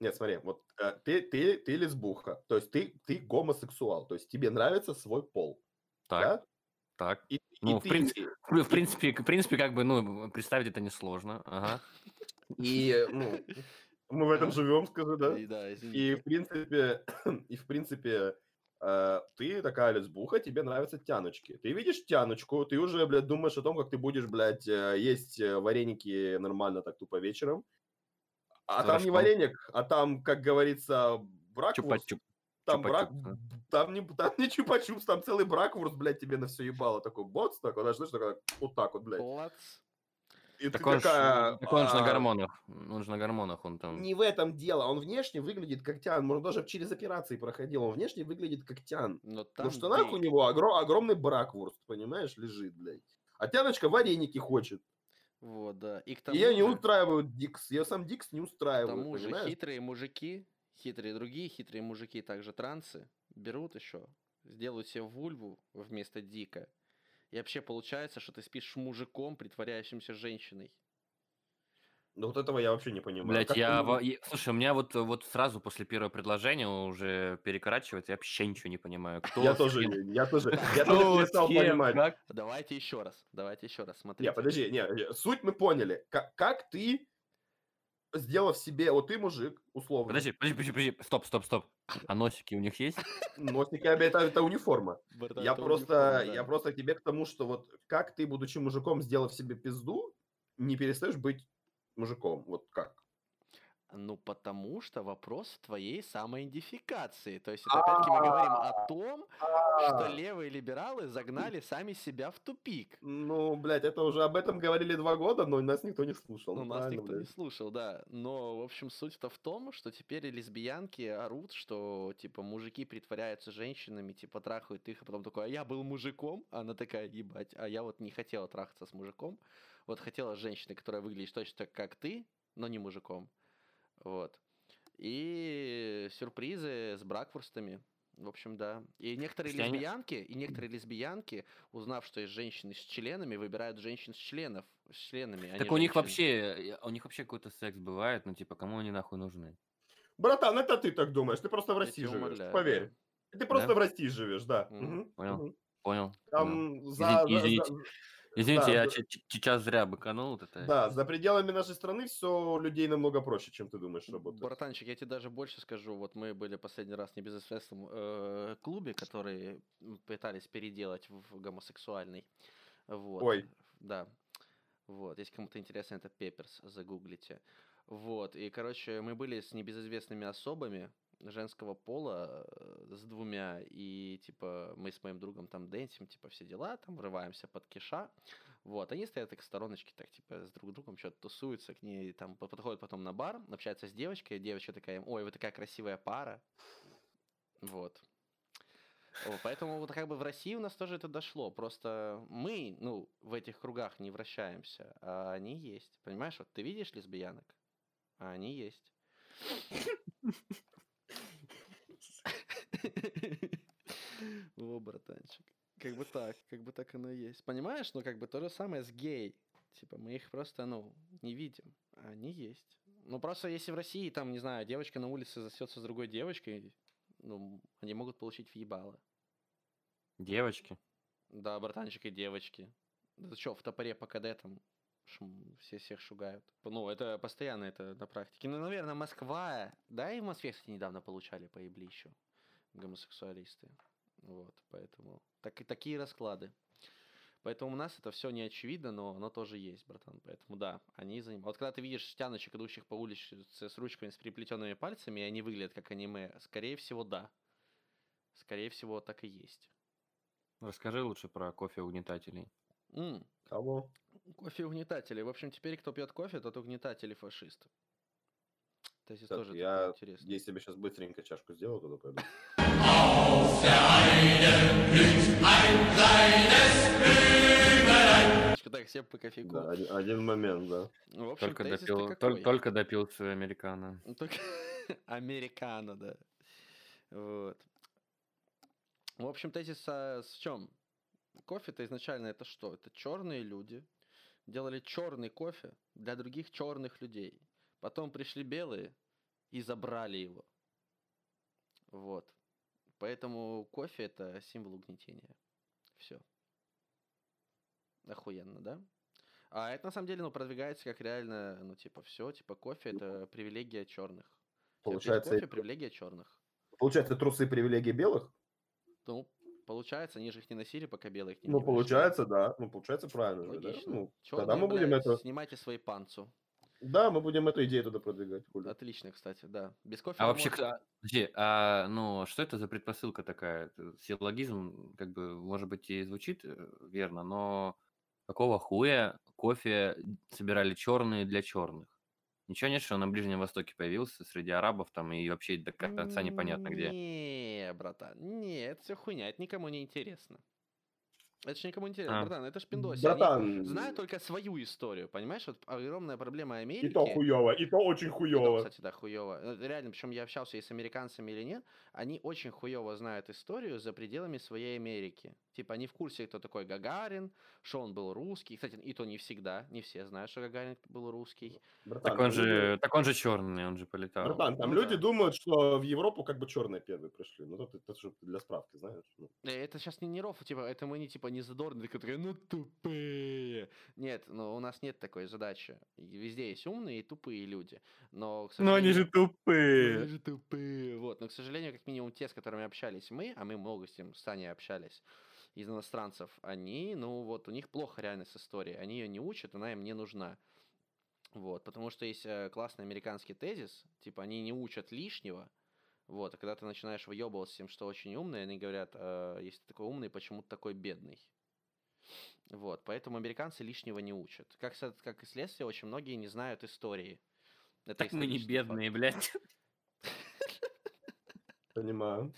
Speaker 3: Нет, смотри, вот э, ты, ты, ты лесбуха, то есть ты, ты гомосексуал, то есть тебе нравится свой пол,
Speaker 1: Так,
Speaker 3: да?
Speaker 1: так.
Speaker 3: И, и
Speaker 1: Ну, в
Speaker 3: ты-
Speaker 1: принципе, [LAUGHS] В принципе, в принципе, как бы, ну, представить это несложно. Ага.
Speaker 3: И, ну, мы в этом живем, скажу, да?
Speaker 2: И, да,
Speaker 3: И, в принципе, [CLEARS THROAT] и, в принципе, э, ты такая лесбуха, тебе нравятся тяночки. Ты видишь тяночку, ты уже, блядь, думаешь о том, как ты будешь, блядь, э, есть вареники нормально так тупо вечером. А там не вареник, а там, как говорится.
Speaker 1: Чупа-чуп.
Speaker 3: Там брак, там не, там не чупа-чупс, там целый браквурст, блядь, тебе на все ебало. Такой боц, такой, знаешь, знаешь, такой, вот так вот, блядь.
Speaker 2: Плац.
Speaker 3: И
Speaker 1: Так он, ж-
Speaker 3: такая,
Speaker 1: так он же на
Speaker 3: «А,
Speaker 1: гормонах. Он же на гормонах, он там...
Speaker 3: Не в этом дело, он внешне выглядит как тян, может, даже через операции проходил, он внешне выглядит как тян.
Speaker 2: Но там
Speaker 3: в штанах у
Speaker 2: гей.
Speaker 3: него огро- огромный браквурст, понимаешь, лежит, блядь. А тяночка вареники хочет.
Speaker 2: Вот, да. И к тому
Speaker 3: ее не
Speaker 2: же-
Speaker 3: устраивают Дикс. Ее сам Дикс не
Speaker 2: К
Speaker 3: устраивает,
Speaker 2: тому же
Speaker 3: понимаешь?
Speaker 2: хитрые мужики, хитрые другие хитрые мужики, также трансы, берут еще, сделают себе вульву вместо дика. И вообще получается, что ты спишь мужиком, притворяющимся женщиной.
Speaker 3: Ну вот этого я вообще не понимаю.
Speaker 1: Блять,
Speaker 3: Как
Speaker 1: я,
Speaker 3: ты-
Speaker 1: во- я- Слушай, у меня вот, вот сразу после первого предложения уже перекорачивается, я вообще ничего не понимаю. [LAUGHS] Кто
Speaker 3: Я тоже, я тоже, [LAUGHS] я тоже
Speaker 1: с
Speaker 3: перестал
Speaker 1: кем,
Speaker 3: понимать.
Speaker 1: как?
Speaker 2: Давайте еще раз, давайте еще раз, смотрите.
Speaker 3: Не, подожди, не, не, суть мы поняли. Как, как ты сделав себе, вот ты мужик, условно.
Speaker 1: Подожди, подожди, подожди, подожди, стоп, стоп, стоп. А носики у них есть?
Speaker 3: Носики, это, это униформа.
Speaker 2: Братан,
Speaker 3: Я
Speaker 2: это
Speaker 3: просто,
Speaker 2: униформа,
Speaker 3: я просто к тебе к тому, что вот как ты, будучи мужиком, сделав себе пизду, не перестаешь быть мужиком. Вот как?
Speaker 2: Ну, потому что вопрос в твоей самоидентификации. То есть, это опять-таки мы говорим о том, что
Speaker 3: А,
Speaker 2: левые либералы загнали сами себя в тупик.
Speaker 3: Ну, блядь, это уже об этом говорили два года, но нас никто не слушал.
Speaker 2: Ну,
Speaker 3: Ну,
Speaker 2: нас никто не слушал, да. Но, в общем, суть-то в том, что теперь лесбиянки орут, что, типа, мужики притворяются женщинами, типа, трахают их, а потом такой, а я был мужиком? А Она такая, ебать, а я вот не хотела трахаться с мужиком. Вот хотела с женщиной, которая выглядит точно так, как ты, но не мужиком. Вот. И сюрпризы с бракфурстами. В общем, да. И некоторые
Speaker 1: Есть они-
Speaker 2: лесбиянки, и некоторые лесбиянки, узнав, что есть женщины с членами, выбирают женщин с членов, с членами. а
Speaker 1: Так у них
Speaker 2: женщин.
Speaker 1: вообще, э, у них вообще какой-то секс бывает, ну типа, кому они нахуй нужны?
Speaker 3: Братан, это ты так думаешь, ты просто в России живешь,
Speaker 2: умоляю,
Speaker 3: поверь. Ты просто
Speaker 1: Да?
Speaker 3: в России живешь, да.
Speaker 2: Мгм,
Speaker 1: Понял.
Speaker 3: мгм.
Speaker 1: Понял? понял.
Speaker 3: Там
Speaker 1: Извини-
Speaker 3: за-
Speaker 1: извините.
Speaker 3: за-
Speaker 1: Извините,
Speaker 3: да,
Speaker 1: я
Speaker 3: да.
Speaker 1: сейчас зря быканул. Вот это.
Speaker 3: да, за пределами нашей страны все людей намного проще, чем ты думаешь работать.
Speaker 2: Братанчик, я тебе даже больше скажу. Вот мы были последний раз в небезызвестном э, клубе, который пытались переделать в в гомосексуальный. Вот.
Speaker 3: Ой.
Speaker 2: Да. Вот. Если кому-то интересно, это Пепперс, загуглите. Вот. И, короче, мы были с небезызвестными особами женского пола э, с двумя, и, типа, мы с моим другом там дэнсим, типа, все дела, там, врываемся под киша, вот, они стоят так в стороночке, так, типа, с друг другом что-то тусуются, к ней там по- подходят потом на бар, общаются с девочкой, девочка такая, ой, вы такая красивая пара, вот. Поэтому вот как бы в России у нас тоже это дошло. Просто мы, ну, в этих кругах не вращаемся, а они есть. Понимаешь, вот ты видишь лесбиянок, а они есть. [LAUGHS] О, братанчик. Как бы так, как бы так оно и есть. Понимаешь, ну как бы то же самое с гей. Типа мы их просто, ну, не видим, а они есть. Ну просто если в России, там, не знаю, девочка на улице засется с другой девочкой, ну, они могут получить въебало.
Speaker 1: Девочки.
Speaker 2: Да, братанчик и девочки. Да что, в топоре по КД там шум- все всех шугают. Ну, это постоянно это на практике. Ну, наверное, Москва, да, и в Москве, кстати, недавно получали по еблищу гомосексуалисты. Вот, поэтому так, и такие расклады. Поэтому у нас это все не очевидно, но оно тоже есть, братан. Поэтому да, они занимают. Вот когда ты видишь тяночек, идущих по улице с ручками с переплетенными пальцами, и они выглядят как аниме, скорее всего, да. Скорее всего, так и есть.
Speaker 1: Расскажи лучше про кофе-угнетателей.
Speaker 3: Кого?
Speaker 2: Кофе угнетатели. В общем, теперь кто пьет кофе, тот угнетатель и фашист. Есть
Speaker 3: Так,
Speaker 2: тоже
Speaker 3: я
Speaker 2: такое интересно.
Speaker 3: Я себе сейчас быстренько чашку сделаю, туда пойду.
Speaker 2: Так, всем по кофейку.
Speaker 3: Да, один, один момент, да.
Speaker 2: В общем,
Speaker 1: Только
Speaker 2: тезис-то
Speaker 1: допил, тол-
Speaker 2: какой?
Speaker 1: только допил свою американо.
Speaker 2: Ну, Только [LAUGHS] американо, да. Вот. В общем, тезис а, в чем? Кофе-то изначально это что? Это черные люди делали черный кофе для других черных людей. Потом пришли белые и забрали его. Вот. Поэтому кофе это символ угнетения. Все. Охуенно, да? А это на самом деле, ну, продвигается как реально, ну, типа, все, типа, кофе это привилегия черных.
Speaker 3: Получается,
Speaker 2: кофе
Speaker 3: это-
Speaker 2: привилегия черных.
Speaker 3: Получается, трусы привилегии белых?
Speaker 2: Ну, получается, они же их не носили, пока белые их не
Speaker 3: Ну,
Speaker 2: не
Speaker 3: получается, да. Ну, получается правильно. же, да?
Speaker 2: Логично.
Speaker 3: Ну,
Speaker 2: Чёрные,
Speaker 3: тогда мы будем
Speaker 2: блядь,
Speaker 3: это...
Speaker 2: Снимайте свои панцу.
Speaker 3: Да, мы будем эту идею туда продвигать. хули.
Speaker 2: Отлично, кстати, да. Без кофе
Speaker 1: А вообще,
Speaker 2: можно.
Speaker 1: кла- подожди, а, ну, что это за предпосылка такая? Силлогизм, как бы, может быть, и звучит э, верно, но какого хуя кофе собирали черные для черных? Ничего нет, что он на Ближнем Востоке появился среди арабов там и вообще до конца непонятно где.
Speaker 2: Не, братан, не, это все хуйня, это никому не интересно. Это же никому интересно,
Speaker 1: А.
Speaker 2: братан, это ж пиндоси. они
Speaker 3: Братан,
Speaker 2: знают только свою историю, понимаешь? Вот огромная проблема
Speaker 3: и
Speaker 2: Америки.
Speaker 3: то хуево, и то очень
Speaker 2: И то,
Speaker 3: хуево.
Speaker 2: кстати, да, хуево. Э, Реально, причем я общался и с американцами или нет, они очень хуево знают историю за пределами своей Америки. Типа они в курсе, кто такой Гагарин, что он был русский. Кстати, и то не всегда, не все знают, что Гагарин был русский.
Speaker 3: Братан,
Speaker 1: Так он
Speaker 3: люди-
Speaker 1: же, так он же черный, он же полетал.
Speaker 3: Братан, там
Speaker 2: Ну
Speaker 3: люди
Speaker 2: да.
Speaker 3: думают, что в Европу как бы черные первые пришли. Ну, это, это же для справки, знаешь. ну.
Speaker 2: Э, Это сейчас не Неров, типа, это мы не типа не задорные, которые, ну тупые. Нет, ну у нас нет такой задачи. Везде есть умные и тупые люди. Но, к
Speaker 1: Но они же тупые.
Speaker 2: Они же тупые. Вот, но, к сожалению, как минимум те, с которыми общались мы, а мы много с тем с Саней общались, из иностранцев, они, ну вот, у них плохо реально с историей. Они ее не учат, она им не нужна. Вот, потому что есть э, классный американский тезис, типа, они не учат лишнего, вот, а когда ты начинаешь выебываться тем, что очень умный, они говорят, э, если ты такой умный, почему ты такой бедный? Вот, поэтому американцы лишнего не учат. Как, как и следствие, очень многие не знают истории. Это
Speaker 1: Так мы не
Speaker 2: исторический факт.
Speaker 1: бедные, блядь.
Speaker 3: Понимаю.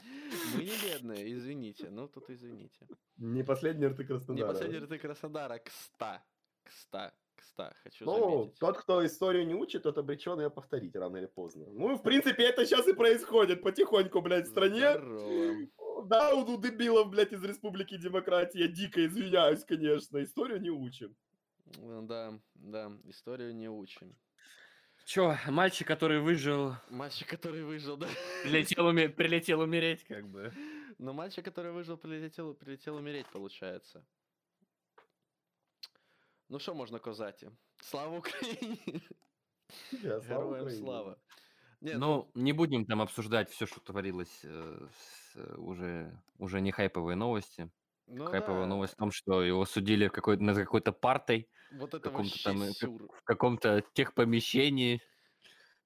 Speaker 2: Мы не бедные, извините. Ну, тут извините.
Speaker 3: Не последний
Speaker 2: Не
Speaker 3: Краснодара.
Speaker 2: последний рты Краснодара, кста. Кста. Кста, хочу
Speaker 3: Ну,
Speaker 2: заметить.
Speaker 3: тот, кто историю не учит, тот обречен ее повторить рано или поздно. Ну, в принципе, это сейчас и происходит потихоньку, блядь, в стране.
Speaker 2: Здорово.
Speaker 3: Да, у дебилов, блядь, из Республики Демократии. Я дико извиняюсь, конечно. Историю не учим.
Speaker 2: Ну, Да, да, историю не учим.
Speaker 1: Чё, мальчик, который выжил,
Speaker 2: Мальчик, который выжил, да?
Speaker 1: прилетел, уме- [LAUGHS] прилетел умереть, как бы.
Speaker 2: Но мальчик, который выжил, прилетел, прилетел умереть, получается. Ну, что можно казати? Слава Украине!
Speaker 3: Я, слава
Speaker 2: Героям
Speaker 3: Украине.
Speaker 2: слава. Не,
Speaker 1: Ну, не будем там обсуждать все, что творилось, э, с, э, уже, уже не хайповые новости.
Speaker 2: Ну
Speaker 1: Хайповая
Speaker 2: да,
Speaker 1: новость в том, что его судили в какой над какой-то партой,
Speaker 2: Вот это
Speaker 1: каком-то там, э, как-
Speaker 2: сюр.
Speaker 1: в каком-то техпомещении.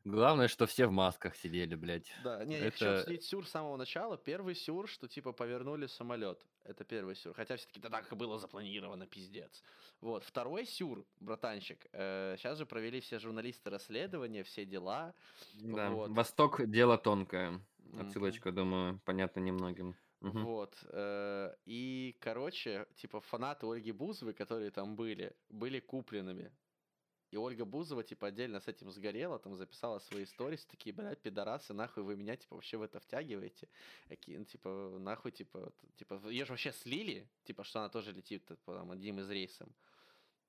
Speaker 1: Главное, что все в масках сидели, блядь.
Speaker 2: Да, не, я хочу
Speaker 1: Это-
Speaker 2: обсудить сюр с самого начала. Первый сюр, что типа повернули самолет. Это первый сюр. Хотя все-таки да так и было запланировано, пиздец. Вот. Второй сюр, братанчик. сейчас же провели все журналисты расследования, все дела.
Speaker 1: Да,
Speaker 2: Вот.
Speaker 1: Восток – дело тонкое. Отсылочка, думаю, понятно немногим. Мгм.
Speaker 2: Вот. э, и, короче, типа фанаты Ольги Бузовой, которые там были, были купленными. И Ольга Бузова, типа, отдельно с этим сгорела, там записала свои истории, такие, блядь, пидорасы, нахуй вы меня, типа, вообще в это втягиваете. Какие, ну, типа, нахуй, типа, типа, ее же вообще слили, типа, что она тоже летит, типа, там, одним из рейсом.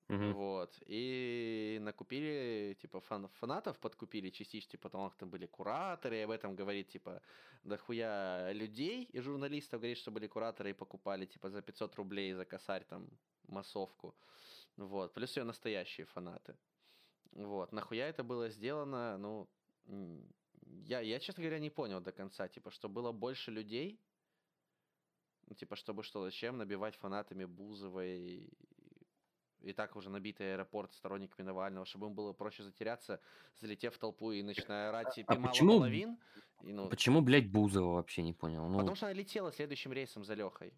Speaker 1: Мгм.
Speaker 2: Вот. И накупили, типа, фан- фанатов подкупили частично, типа, потому что там были кураторы, и об этом говорит, типа, дохуя людей и журналистов говорит, что были кураторы и покупали, типа, за 500 рублей за косарь, там, массовку. Вот. Плюс ее настоящие фанаты. Вот. Нахуя это было сделано, ну, я, я, честно говоря, не понял до конца, типа, что было больше людей, ну, типа, чтобы что, зачем набивать фанатами Бузовой и так уже набитый аэропорт сторонниками Навального, чтобы им было проще затеряться, залетев в толпу и начиная орать,
Speaker 1: а
Speaker 2: ты мало
Speaker 1: почему-
Speaker 2: половин. И, ну,
Speaker 1: Почему, блядь, Бузова вообще не понял? Ну,
Speaker 2: Потому что она летела следующим рейсом за Лехой.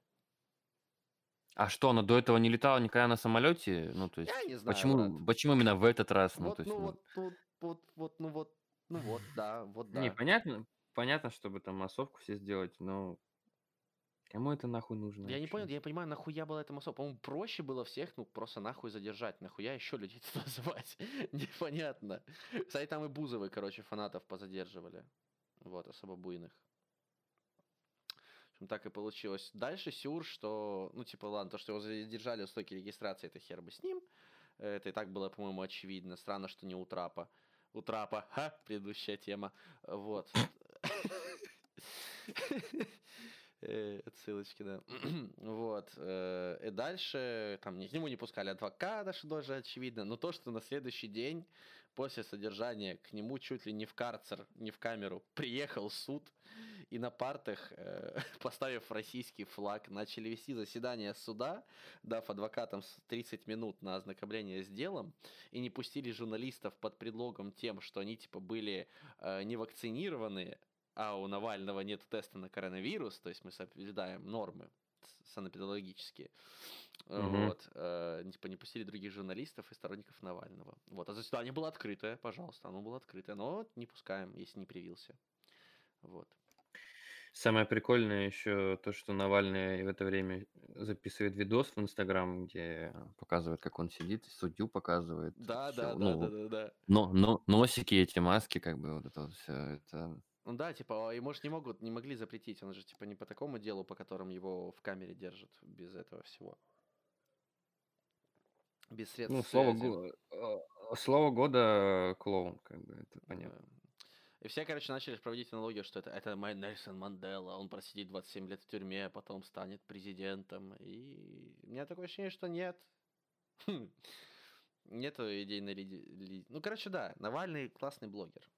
Speaker 1: а что, она до этого не летала никогда на самолете? Ну, то есть,
Speaker 2: Я не знаю,
Speaker 1: почему,
Speaker 2: брат.
Speaker 1: почему именно в этот раз? Ну,
Speaker 2: Вот,
Speaker 1: то есть,
Speaker 2: ну
Speaker 1: ну,
Speaker 2: вот, вот, вот, вот, ну вот, ну вот, да, вот да.
Speaker 1: Не, понятно, понятно, чтобы там массовку все сделать, но кому это нахуй нужно?
Speaker 2: Я не
Speaker 1: вообще?
Speaker 2: понял, я не понимаю, нахуя было это массово. По-моему, проще было всех, ну, просто нахуй задержать. Нахуя еще людей [LAUGHS] туда звать? [LAUGHS] Непонятно. Кстати, там и Бузовы, короче, фанатов позадерживали. Вот, особо буйных. В общем, так и получилось. Дальше Сюр, что, ну, типа, ладно, то, что его задержали в стоке регистрации, это хер бы с ним. Это и так было, по-моему, очевидно. Странно, что не у Трапа. У Трапа, ха, предыдущая тема. Вот. [LAUGHS] Э, Отсылочки, да. [CLEARS THROAT] Вот. э, И дальше там к нему не пускали адвоката, что тоже очевидно. Но то, что на следующий день после содержания к нему чуть ли не в карцер, не в камеру приехал суд, и на партах, э, [LAUGHS] поставив российский флаг, начали вести заседание суда, дав адвокатам с 30 минут на ознакомление с делом, и не пустили журналистов под предлогом тем, что они типа были не вакцинированные, а у Навального нет теста на коронавирус, то есть мы соблюдаем нормы с- санэпидemiологические. Э. Вот, э, типа не пустили других журналистов и сторонников Навального. Вот, а заседание было открытое, пожалуйста, оно было открытое, но не пускаем, если не привился. Вот.
Speaker 1: Самое прикольное еще то, что Навальный в это время записывает видос в Инстаграм, где показывает, как он сидит, судью показывает.
Speaker 2: Да,
Speaker 1: всё,
Speaker 2: да, да,
Speaker 1: ну,
Speaker 2: да, да, да.
Speaker 1: Но, но, носики, эти маски, как бы вот это вот все, это
Speaker 2: Ну да, типа, и может не могут, не могли запретить, он же типа не по такому делу, по которому его в камере держат, без этого всего. Без средств
Speaker 1: Ну, слово, го- э, слово года клоун, как бы, это понятно.
Speaker 2: Да. И все, короче, начали проводить аналогию, что это, это Нельсон Мандела, он просидит 27 лет в тюрьме, а потом станет президентом. И у меня такое ощущение, что нет. Хм. Нету идейной ли- Ну, короче, да, Навальный классный блогер.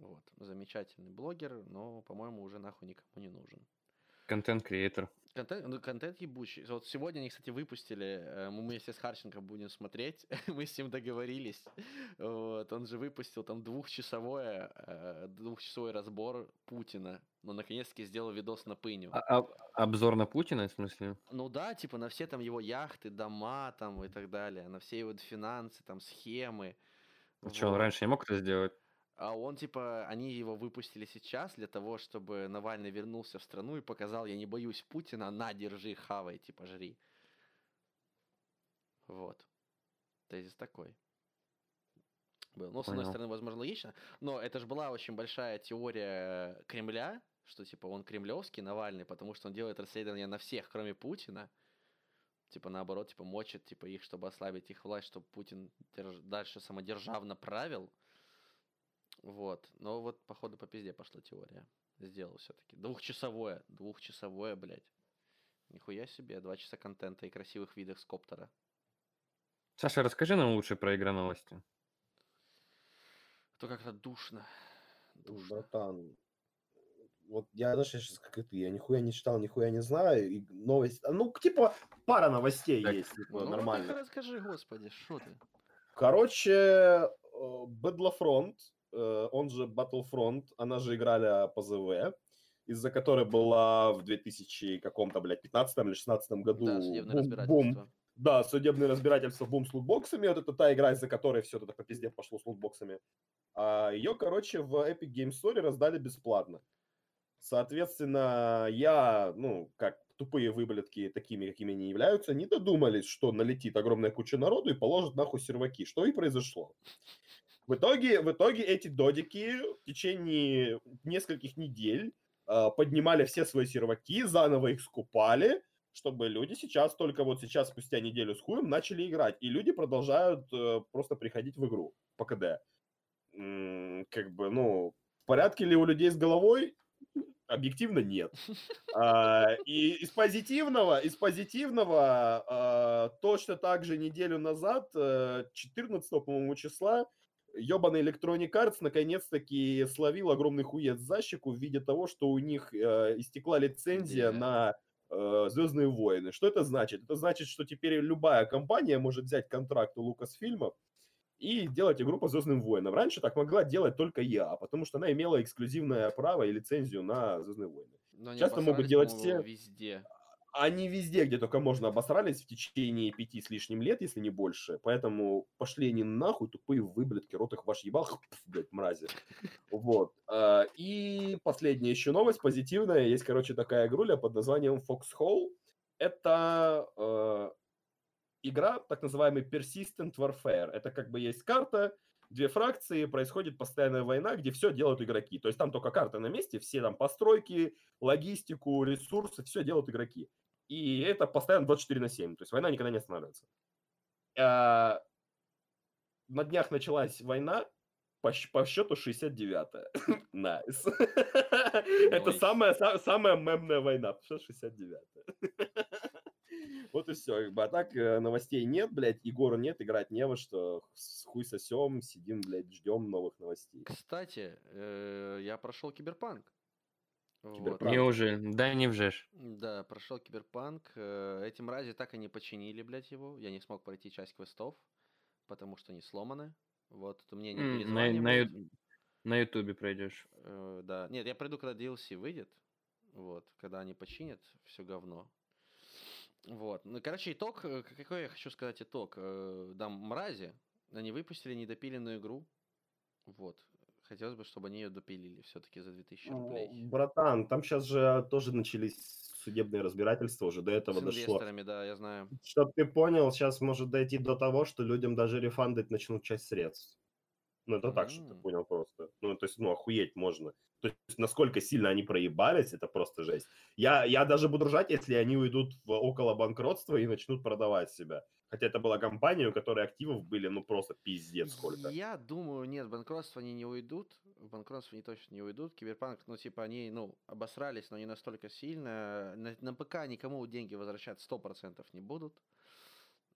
Speaker 2: Вот, замечательный блогер, но, по-моему, уже нахуй никому не нужен.
Speaker 1: Контент-креатор.
Speaker 2: Контент, ну, контент ебучий. Вот сегодня они, кстати, выпустили, э, мы вместе с Харченко будем смотреть, [LAUGHS] мы с ним договорились. Вот, он же выпустил там двухчасовое, э, двухчасовой разбор Путина. Ну, наконец-таки сделал видос на пыню.
Speaker 1: А- а- обзор на Путина, в смысле?
Speaker 2: Ну да, типа на все там его яхты, дома там и так далее, на все его финансы, там схемы.
Speaker 1: А что, он
Speaker 2: Вот.
Speaker 1: раньше не мог это сделать?
Speaker 2: А он, типа, они его выпустили сейчас для того, чтобы Навальный вернулся в страну и показал, я не боюсь Путина, на, держи, хавай, типа, жри. Вот. Тезис такой. Был. Ну, с одной стороны, возможно, логично, но это же была очень большая теория Кремля, что, типа, он кремлевский, Навальный, потому что он делает расследование на всех, кроме Путина. Типа, наоборот, типа, мочит, типа, их, чтобы ослабить их власть, чтобы Путин держ- дальше самодержавно правил. Вот. Но вот, походу, по пизде пошла теория. Сделал все-таки. Двухчасовое. Двухчасовое, блядь. Нихуя себе. Два часа контента и красивых видов с коптера.
Speaker 1: Саша, расскажи нам лучше про игра новости.
Speaker 2: То как-то душно. Душно.
Speaker 3: Братан, вот я даже сейчас как и ты, я нихуя не читал, нихуя не знаю, и новость, а, ну, типа, пара новостей
Speaker 1: Так.
Speaker 3: есть, типа,
Speaker 2: Ну,
Speaker 3: нормально.
Speaker 2: так расскажи, господи, что ты?
Speaker 3: Короче, Battlefront, э, он же Battlefront, она же играли по ЗВ, из-за которой была в 2000 каком-то, блядь, 15 или 16 году
Speaker 2: Да, судебное
Speaker 3: бум-
Speaker 2: разбирательство.
Speaker 3: бум. Да, судебное разбирательство бум с лутбоксами. Вот это та игра, из-за которой все это по пизде пошло с лутбоксами. А ее, короче, в Epic Game Store раздали бесплатно. Соответственно, я, ну, как тупые выблядки, такими, какими они являются, не додумались, что налетит огромная куча народу и положит нахуй серваки. Что и произошло. В итоге, в итоге эти додики в течение нескольких недель а, поднимали все свои серваки, заново их скупали, чтобы люди сейчас, только вот сейчас, спустя неделю с хуем, начали играть. И люди продолжают э, просто приходить в игру по КД. М, Как бы, ну, в порядке ли у людей с головой? Объективно нет. [LAUGHS] А, И из позитивного, из позитивного, а, точно так же неделю назад, э, 14, по-моему, числа, ебаный Electronic Arts наконец-таки словил огромный хуец за щеку в виде того, что у них э, истекла лицензия
Speaker 2: Да.
Speaker 3: на Звездные войны. Что это значит? Это значит, что теперь любая компания может взять контракт у Лукасфильма и делать игру по Звездным войнам. Раньше так могла делать только я, потому что она имела эксклюзивное право и лицензию на Звездные войны.
Speaker 2: Но
Speaker 3: Часто могут делать все.
Speaker 2: Везде.
Speaker 3: Они везде, где только можно, обосрались в течение пяти с лишним лет, если не больше. Поэтому пошли они нахуй, тупые выблядки, рот их ваш ебал, [LAUGHS] пф, блядь, мрази. Вот. А, И последняя еще новость, позитивная. Есть, короче, такая игруля под названием Foxhole. Это э, игра, так называемый Persistent Warfare. Это как бы есть карта, две фракции, происходит постоянная война, где все делают игроки. То есть там только карта на месте, все там постройки, логистику, ресурсы, все делают игроки. И это постоянно 24 на 7. То есть война никогда не останавливается. А, На днях началась война, по, по счету 69-я. [COUGHS] Nice. [LAUGHS] Это
Speaker 2: Nice.
Speaker 3: самая, са- самая мемная война, потому что 69-я. Вот и все. А так э, новостей нет, блядь, Егора нет, играть не во что. С- Хуй сосем, сидим, блядь, ждем новых новостей.
Speaker 2: Кстати, э, я прошел Киберпанк. Вот.
Speaker 3: Киберпанк.
Speaker 1: Неужели? Да не вжешь.
Speaker 2: Да, прошел Киберпанк. э, Эти мрази так и не починили, блядь, его. Я не смог пройти часть квестов, потому что они сломаны. Вот, то мне не
Speaker 1: М, На, на,
Speaker 2: перезванивают.
Speaker 1: ютубе пройдешь.
Speaker 2: Да. Нет, я приду, когда DLC выйдет. Вот, когда они починят все говно. Вот. Ну, короче, итог, э, какой я хочу сказать итог. Э, Да, мрази, они выпустили недопиленную игру. Вот. Хотелось бы, чтобы они ее допилили все-таки за 2000 рублей.
Speaker 3: Братан, там сейчас же тоже начались судебные разбирательства, уже до
Speaker 2: С
Speaker 3: этого дошло.
Speaker 2: инвесторами, да, я знаю.
Speaker 3: Чтоб ты понял, сейчас может дойти до того, что людям даже рефандать начнут часть средств. Ну, это так, что ты понял просто. Ну, то есть, ну, охуеть можно. То есть, насколько сильно они проебались, это просто жесть. Я, я даже буду ржать, если они уйдут в около банкротства и начнут продавать себя. Хотя это была компания, у которой активов были, ну, просто пиздец сколько.
Speaker 2: Я думаю, нет, банкротство они не уйдут. В банкротство они точно не уйдут. Киберпанк, ну, типа, они, ну, обосрались, но не настолько сильно. На, на ПК никому деньги возвращать 100% не будут.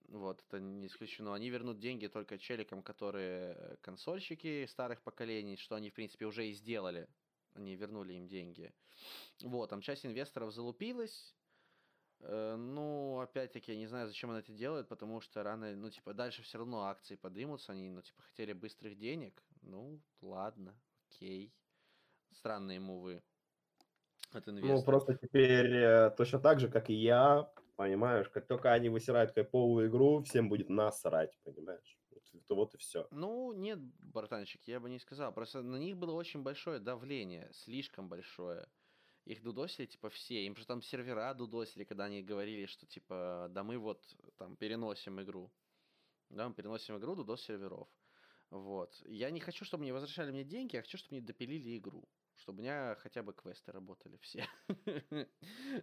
Speaker 2: Вот, это не исключено. Они вернут деньги только челикам, которые консольщики старых поколений, что они, в принципе, уже и сделали. Они вернули им деньги. Вот, там часть инвесторов залупилась. Э, Ну, опять-таки, я не знаю, зачем она это делает, потому что рано, ну, типа, дальше все равно акции поднимутся, они, ну, типа, хотели быстрых денег. Ну, ладно, окей. Странные мувы от
Speaker 3: Ну,
Speaker 2: инвесторов.
Speaker 3: просто теперь э, точно так же, как и я, понимаешь, как только они высирают кайповую игру, всем будет насрать, понимаешь? Это вот и все.
Speaker 2: Ну, нет, братанчик, я бы не сказал. Просто на них было очень большое давление, слишком большое. Их дудосили, типа, все. Им же там сервера дудосили, когда они говорили, что, типа, да мы вот там переносим игру. Да, мы переносим игру, дудос серверов. Вот. Я не хочу, чтобы мне возвращали мне деньги, я хочу, чтобы мне допилили игру. Чтобы у меня хотя бы квесты работали все. [LAUGHS]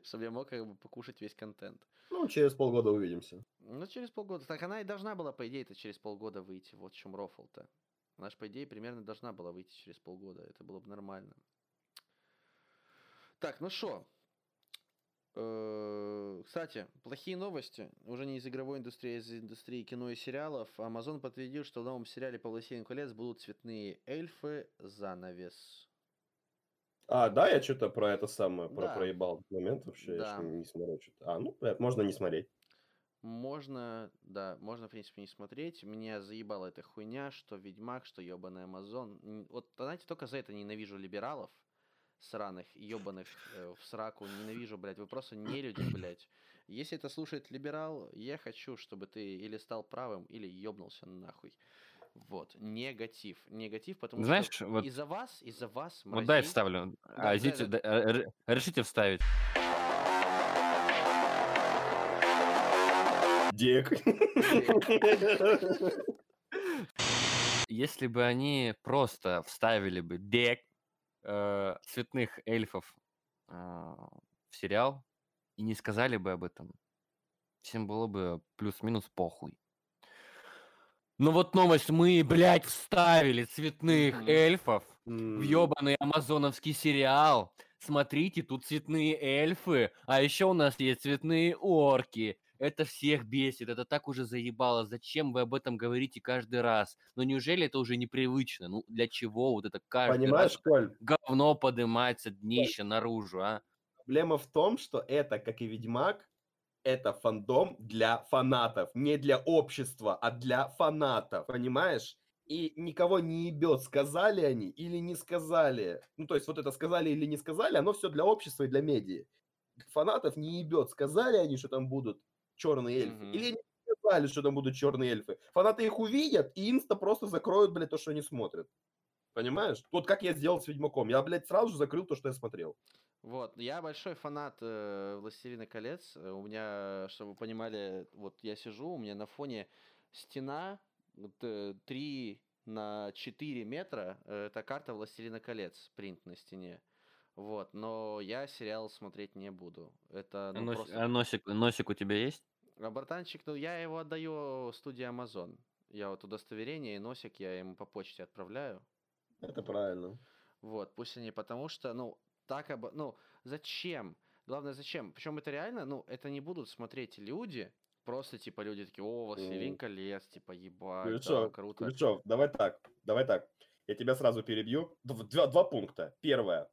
Speaker 2: Чтобы я мог как бы покушать весь контент.
Speaker 3: Ну, через полгода увидимся.
Speaker 2: Ну, через полгода. Так она и должна была, по идее, это через полгода выйти. Вот в чем рофл-то. Она же, по идее, примерно должна была выйти через полгода. Это было бы нормально. Так, ну что? Кстати, плохие новости. Уже не из игровой индустрии, а из индустрии кино и сериалов. Amazon подтвердил, что в новом сериале по «Властелину колец» будут цветные эльфы занавес.
Speaker 3: А, да, я что-то про это самое, про
Speaker 2: Да.
Speaker 3: проебал этот момент вообще, я
Speaker 2: Да.
Speaker 3: ещё не смотрел что-то. А, ну, блядь, можно не смотреть.
Speaker 2: Можно, да, можно, в принципе, не смотреть. Меня заебала эта хуйня, что Ведьмак, что ебаный Амазон. Вот, знаете, только за это ненавижу либералов сраных, ебаных э, в сраку. Ненавижу, блядь. Вы просто не люди, блядь. Если это слушает либерал, я хочу, чтобы ты или стал правым, или ебнулся нахуй. Вот, негатив. Негатив, потому
Speaker 1: Знаешь,
Speaker 2: что
Speaker 1: вот-
Speaker 2: из-за вас, из-за вас,
Speaker 1: Вот дай
Speaker 2: мразей,
Speaker 1: вставлю.
Speaker 2: Да,
Speaker 1: А,
Speaker 2: да, да.
Speaker 1: да, э, решите вставить.
Speaker 3: Дик.
Speaker 1: Если бы они просто вставили бы дек э, цветных эльфов а, в сериал и не сказали бы об этом, всем было бы плюс-минус похуй. Но вот новость, мы, блядь, вставили цветных эльфов в ёбаный амазоновский сериал. Смотрите, тут цветные эльфы, а еще у нас есть цветные орки. Это всех бесит, это так уже заебало. Зачем вы об этом говорите каждый раз? Ну неужели это уже непривычно? Ну для чего вот это каждый
Speaker 3: Понимаешь,
Speaker 1: раз
Speaker 3: Коль,
Speaker 1: говно поднимается днище наружу, а?
Speaker 3: проблема в том, что это, как и Ведьмак, это фандом для фанатов. Не для общества, а для фанатов. Понимаешь? И никого не ебет, сказали они или не сказали. Ну, то есть вот это сказали или не сказали, оно все для общества и для медиа. Фанатов не ебет, сказали они, что там будут черные эльфы,
Speaker 2: Мгм.
Speaker 3: или не сказали, что там будут черные эльфы. Фанаты их увидят и инста просто закроют, блядь, то, что они смотрят. Понимаешь? Вот как я сделал с Ведьмаком. Я, блядь, сразу же закрыл то, что я смотрел.
Speaker 2: Вот, я большой фанат э, «Властелина колец». Э, У меня, чтобы вы понимали, вот я сижу, у меня на фоне стена вот, э, 3 на 4 метра. э, Это карта «Властелина колец», принт на стене. Вот, но я сериал смотреть не буду. Это,
Speaker 1: А
Speaker 2: ну,
Speaker 1: нос-
Speaker 2: просто...
Speaker 1: а носик, носик у тебя есть?
Speaker 2: А братанчик, ну, я его отдаю студии Amazon. Я вот удостоверение и носик я ему по почте отправляю.
Speaker 3: Это правильно.
Speaker 2: Вот, пусть они, потому что, ну, так обо... Ну, зачем? Главное, зачем? Причем это реально, ну, это не будут смотреть люди, просто, типа, люди такие, о, Властелин колец, типа, ебать, да,
Speaker 3: Куличев,
Speaker 2: круто.
Speaker 3: Куличев, давай так, давай так. Я тебя сразу перебью. Дв- Два, два пункта. Первое.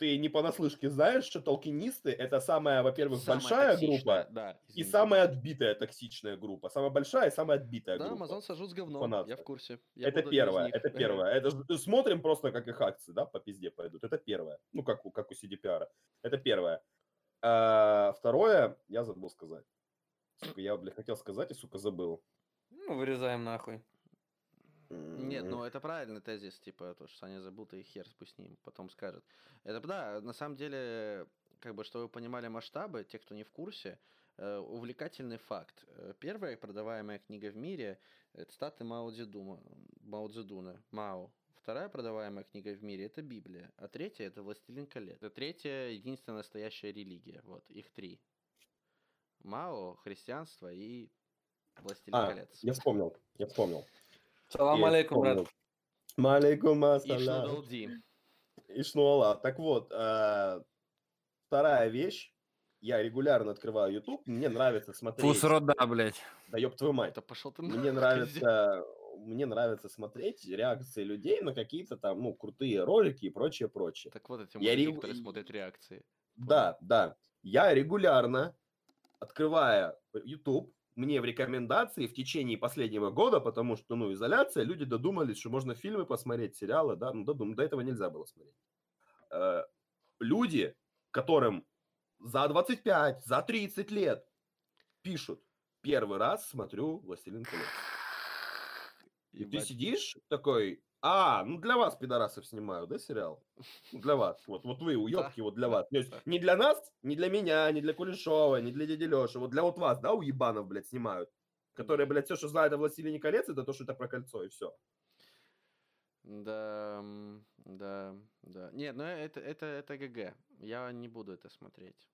Speaker 3: Ты не понаслышке знаешь, что толкинисты это самая, во-первых,
Speaker 2: Самая
Speaker 3: большая группа
Speaker 2: да,
Speaker 3: и самая отбитая токсичная группа. Самая большая и самая отбитая
Speaker 2: Да,
Speaker 3: группа.
Speaker 2: Amazon сожрут с говном,
Speaker 3: фанатства.
Speaker 2: я в курсе. Я
Speaker 3: это первое, это первое. Это ж- смотрим просто, как их акции, да, по пизде пойдут. Это первое. Ну, как у, как у CDPR. Это первое. А, второе, я забыл сказать. Сука, я, блядь, хотел сказать и, сука, забыл.
Speaker 1: Ну, вырезаем нахуй.
Speaker 2: Нет, ну это правильный тезис, типа, то, что Саня забыл, и хер пусть с ним потом скажет. Это да, на самом деле, как бы, чтобы вы понимали масштабы, те, кто не в курсе, Э, увлекательный факт. Э, Первая продаваемая книга в мире – это статы Мао Цзэдуна, Мао Цзэдуна, Мао. Вторая продаваемая книга в мире – это Библия. А третья – это «Властелин колец». Это третья, единственная настоящая религия. Вот, их три. Мао, христианство и «Властелин
Speaker 3: А,
Speaker 2: колец».
Speaker 3: я вспомнил, я вспомнил.
Speaker 4: Салам алейкум, брат.
Speaker 3: Малейкум
Speaker 2: И
Speaker 3: ассалям.
Speaker 2: Шнудалди.
Speaker 3: Ишнуала. Так вот, э, вторая вещь. Я регулярно открываю YouTube. Мне нравится смотреть.
Speaker 1: Фусрода, блядь.
Speaker 3: Да ёб твою мать.
Speaker 2: Это пошел ты
Speaker 3: Мне нравится, мне нравится смотреть реакции людей на какие-то там, ну, крутые ролики и прочее, прочее.
Speaker 2: Так вот эти
Speaker 3: Я
Speaker 2: мужики,
Speaker 3: регу-
Speaker 2: которые смотрят реакции.
Speaker 3: Да, да. Я регулярно, открывая YouTube, мне в рекомендации в течение последнего года, потому что, ну, изоляция, люди додумались, что можно фильмы посмотреть, сериалы, да, ну, додум- до этого нельзя было смотреть. Э, Люди, которым за 25, за 30 лет пишут, первый раз смотрю «Властелин колец». И ты сидишь такой, а, ну для вас, пидорасов, снимаю, да, сериал? Ну, Для вас. Вот, вот вы, уебки, вот для
Speaker 2: да,
Speaker 3: вас. То есть
Speaker 2: да.
Speaker 3: не для нас, не для меня, не для Кулешова, не для дяди Леши. Вот для вот вас, да, уебанов, блядь, снимают. Которые, блядь, все, что знают о «Властелине колец», это то, что это про кольцо, и все.
Speaker 2: Да, да, да. Нет, ну это, это, это ГГ. Я не буду это смотреть.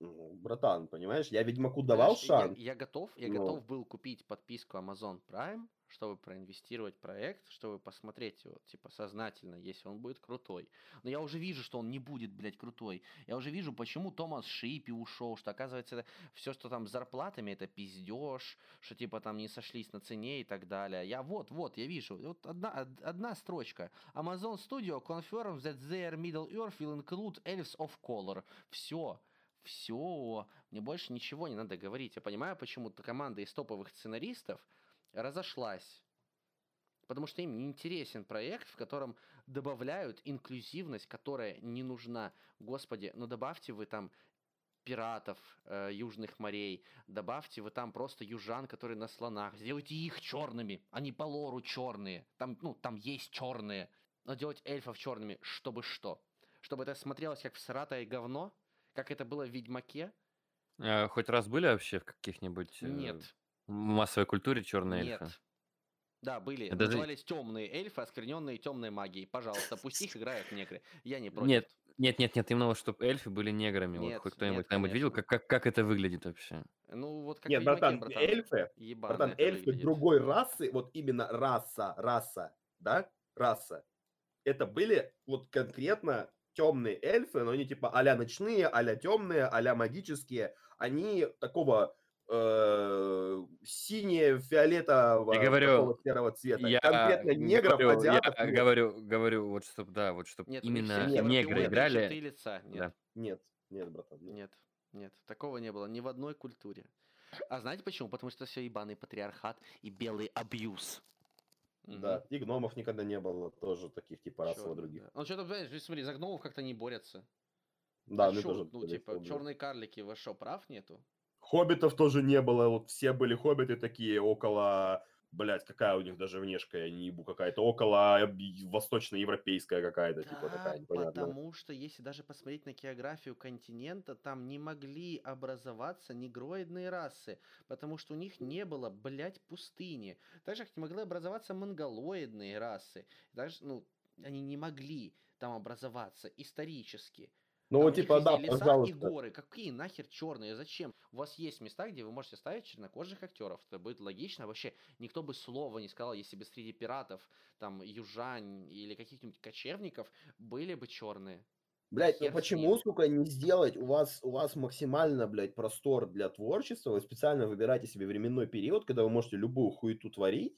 Speaker 3: Ну, братан, понимаешь, я Ведьмаку давал
Speaker 2: Знаешь, я-
Speaker 3: шанс.
Speaker 2: Я, готов, я
Speaker 3: но-
Speaker 2: готов был купить подписку Amazon Prime, чтобы проинвестировать проект, чтобы посмотреть его, типа, сознательно, если он будет крутой. Но я уже вижу, что он не будет, блядь, крутой. Я уже вижу, почему Томас Шипи ушел, что, оказывается, все, что там с зарплатами, это пиздеж, что, типа, там не сошлись на цене и так далее. Я вот, вот, я вижу. Вот одна, од- одна строчка. Amazon Studio confirms that their Middle Earth will include Elves of Color. Все. Все, мне больше ничего не надо говорить. Я понимаю, почему команда из топовых сценаристов разошлась. Потому что им не интересен проект, в котором добавляют инклюзивность, которая не нужна. Господи, ну добавьте вы там пиратов э, южных морей, добавьте вы там просто южан, которые на слонах, сделайте их черными, они по лору черные. Там, ну, там есть черные. Но делать эльфов черными, чтобы что? Чтобы это смотрелось как всратое говно? Как это было в Ведьмаке?
Speaker 1: А, Хоть раз были вообще в каких-нибудь э,
Speaker 2: Нет.
Speaker 1: Массовой культуре черные
Speaker 2: Нет.
Speaker 1: эльфы?
Speaker 2: Да, были.
Speaker 1: Это же-
Speaker 2: Назывались темные эльфы, оскверненные темной магией. Пожалуйста, пусть их играют негры. Я не против.
Speaker 1: Нет, нет, нет, нет, именно вот, чтобы эльфы были неграми. Вот
Speaker 2: Нет,
Speaker 1: хоть кто-нибудь
Speaker 2: нет,
Speaker 1: когда-нибудь видел, как, как, как это выглядит вообще?
Speaker 2: Ну, вот как
Speaker 3: Нет, братан,
Speaker 2: братан.
Speaker 3: эльфы, братан, эльфы
Speaker 2: выглядит.
Speaker 3: другой расы, вот именно раса, раса, да, раса. Это были вот конкретно темные эльфы, но они типа а-ля ночные, а-ля темные, а-ля магические. Они такого э, синее, фиолетового,
Speaker 1: Я говорю,
Speaker 3: серого цвета.
Speaker 1: Я
Speaker 3: конкретно негров,
Speaker 1: говорю,
Speaker 3: азиатов
Speaker 1: я
Speaker 3: нет.
Speaker 1: говорю, говорю, вот чтобы, да, вот чтобы
Speaker 2: Нет,
Speaker 1: именно
Speaker 2: всех
Speaker 1: негры
Speaker 2: европеоидные
Speaker 1: играли.
Speaker 2: черты лица. Нет,
Speaker 1: Да.
Speaker 3: Нет, нет, братан, нет.
Speaker 2: нет, нет. Такого не было ни в одной культуре. А знаете почему? Потому что все ебаный патриархат и белый абьюз.
Speaker 3: Да, и гномов никогда не было, тоже таких типа расово других.
Speaker 2: да. Ну что-то, знаешь, смотри, за гномов как-то не борются.
Speaker 3: Да,
Speaker 2: А
Speaker 3: ну
Speaker 2: чё,
Speaker 3: тоже.
Speaker 2: ну, типа, черные карлики, во что, прав нету?
Speaker 3: Хоббитов тоже не было, вот все были хоббиты такие около, блядь, какая у них даже внешка, я не ебу, какая-то около э, восточноевропейская какая-то, типа такая
Speaker 2: Да,
Speaker 3: непонятная.
Speaker 2: потому что если даже посмотреть на географию континента, там не могли образоваться негроидные расы, потому что у них не было, блядь, пустыни. Так же, как не могли образоваться монголоидные расы. Даже, ну, они не могли там образоваться исторически.
Speaker 3: Ну вот типа, да,
Speaker 2: леса и
Speaker 3: пожалуйста.
Speaker 2: горы. Какие нахер черные? Зачем? У вас есть места, где вы можете ставить чернокожих актеров. Это будет логично. Вообще никто бы слова не сказал, если бы среди пиратов, там, южань или каких-нибудь кочевников были бы черные.
Speaker 3: Блядь, ну почему, сука, не сделать? У вас, у вас максимально, блядь, простор для творчества. Вы специально выбираете себе временной период, когда вы можете любую хуету творить.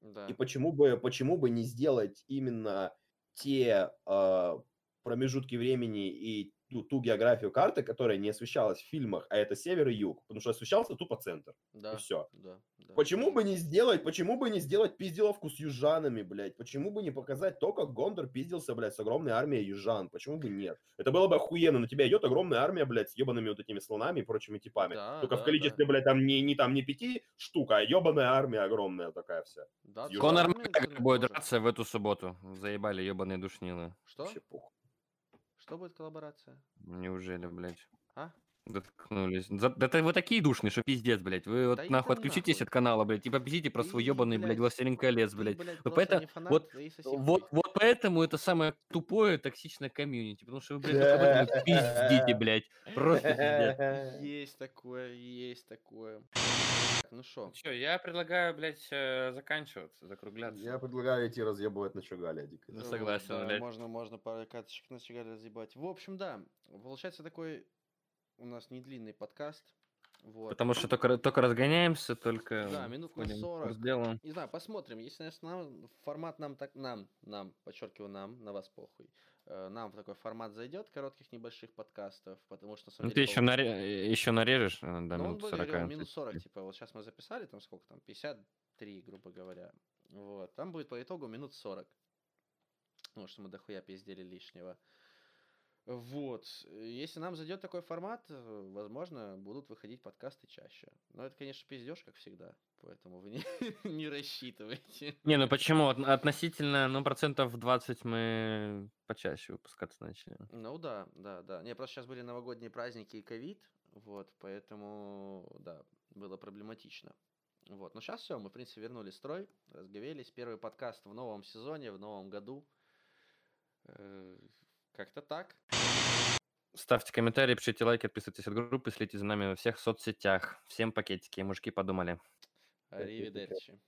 Speaker 2: Да.
Speaker 3: И почему бы, почему бы не сделать именно те а, промежутки времени и ту, ту географию карты, которая не освещалась в фильмах, а это север и юг, потому что освещался тупо центр.
Speaker 2: Да.
Speaker 3: И все.
Speaker 2: Да. да.
Speaker 3: Почему бы не сделать, почему бы не сделать пизделовку с южанами, блядь? Почему бы не показать то, как Гондор пиздился, блядь, с огромной армией южан? Почему бы нет? Это было бы охуенно. На тебя идет огромная армия, блядь, с ебаными вот этими слонами и прочими типами.
Speaker 2: Да,
Speaker 3: Только
Speaker 2: да,
Speaker 3: в количестве, блядь, там не, не там не пяти штук, а ебаная армия огромная такая вся.
Speaker 2: Да.
Speaker 1: Конор будет драться в эту субботу. Заебали ебаные душнилы.
Speaker 2: Что?
Speaker 3: Похуй.
Speaker 2: Что будет коллаборация?
Speaker 1: Неужели, блядь?
Speaker 2: А?
Speaker 1: Доткнулись. За- Да это вы такие душные, что пиздец, блядь. Вы вот
Speaker 2: Да
Speaker 1: нахуй
Speaker 2: иди
Speaker 1: отключитесь
Speaker 2: нахуй.
Speaker 1: от канала, блядь, и победите про свой
Speaker 2: Ты,
Speaker 1: ебаный, блядь,
Speaker 2: блядь,
Speaker 1: Властелин колец,
Speaker 2: Ты,
Speaker 1: блядь.
Speaker 2: блядь,
Speaker 1: Вот
Speaker 2: просто
Speaker 1: поэтому,
Speaker 2: фанат,
Speaker 1: вот, вот, вот поэтому это самое тупое токсичное комьюнити, потому что вы, блядь, этом и [LAUGHS] пиздите, блядь. Просто пиздец.
Speaker 2: Есть такое, есть такое. Ну что,
Speaker 1: Че, я предлагаю, блядь, э, заканчиваться,
Speaker 3: Я
Speaker 1: закругляться.
Speaker 3: предлагаю идти разъебывать на Чугаля, Дик.
Speaker 1: Ну, согласен,
Speaker 2: да,
Speaker 1: блядь.
Speaker 2: можно, можно пару каточек на Чигаре разъебать. В общем, да, получается такой у нас не длинный подкаст. Вот.
Speaker 1: Потому что только, только разгоняемся, только
Speaker 2: Да, минут на
Speaker 1: ходим
Speaker 2: 40.
Speaker 1: по делу.
Speaker 2: Не знаю, посмотрим. Если нас- нам формат нам так нам, нам, подчеркиваю нам, на вас похуй. Э, Нам в такой формат зайдет коротких небольших подкастов, потому что на самом
Speaker 1: Ну, ты
Speaker 2: деле
Speaker 1: еще,
Speaker 2: пол-
Speaker 1: наре... еще нарежешь э, до
Speaker 2: Ну,
Speaker 1: минут
Speaker 2: был,
Speaker 1: 40.
Speaker 2: говорю,
Speaker 1: то
Speaker 2: минус
Speaker 1: есть,
Speaker 2: 40,
Speaker 1: э,
Speaker 2: типа, вот сейчас мы записали, там сколько там, 53, грубо говоря. Вот, там будет по итогу минут 40. Потому что мы дохуя пиздели лишнего. Вот, если нам зайдет такой формат, э, возможно, будут выходить подкасты чаще. Но это, конечно, пиздеж, как всегда, поэтому вы не, [LAUGHS] не рассчитывайте.
Speaker 1: Не, ну почему? От- Относительно, ну, процентов 20 мы почаще выпускаться начали.
Speaker 2: Ну да, да, да. Не, просто сейчас были новогодние праздники и ковид, вот, поэтому, да, было проблематично. Вот, но сейчас все, мы, в принципе, вернули строй, разговелись. Первый подкаст в новом сезоне, в новом году. Э, Как-то так.
Speaker 1: Ставьте комментарии, пишите лайки, отписывайтесь от группы, следите за нами во всех соцсетях. Всем пакетики, мужики подумали.
Speaker 2: Аривидерчи.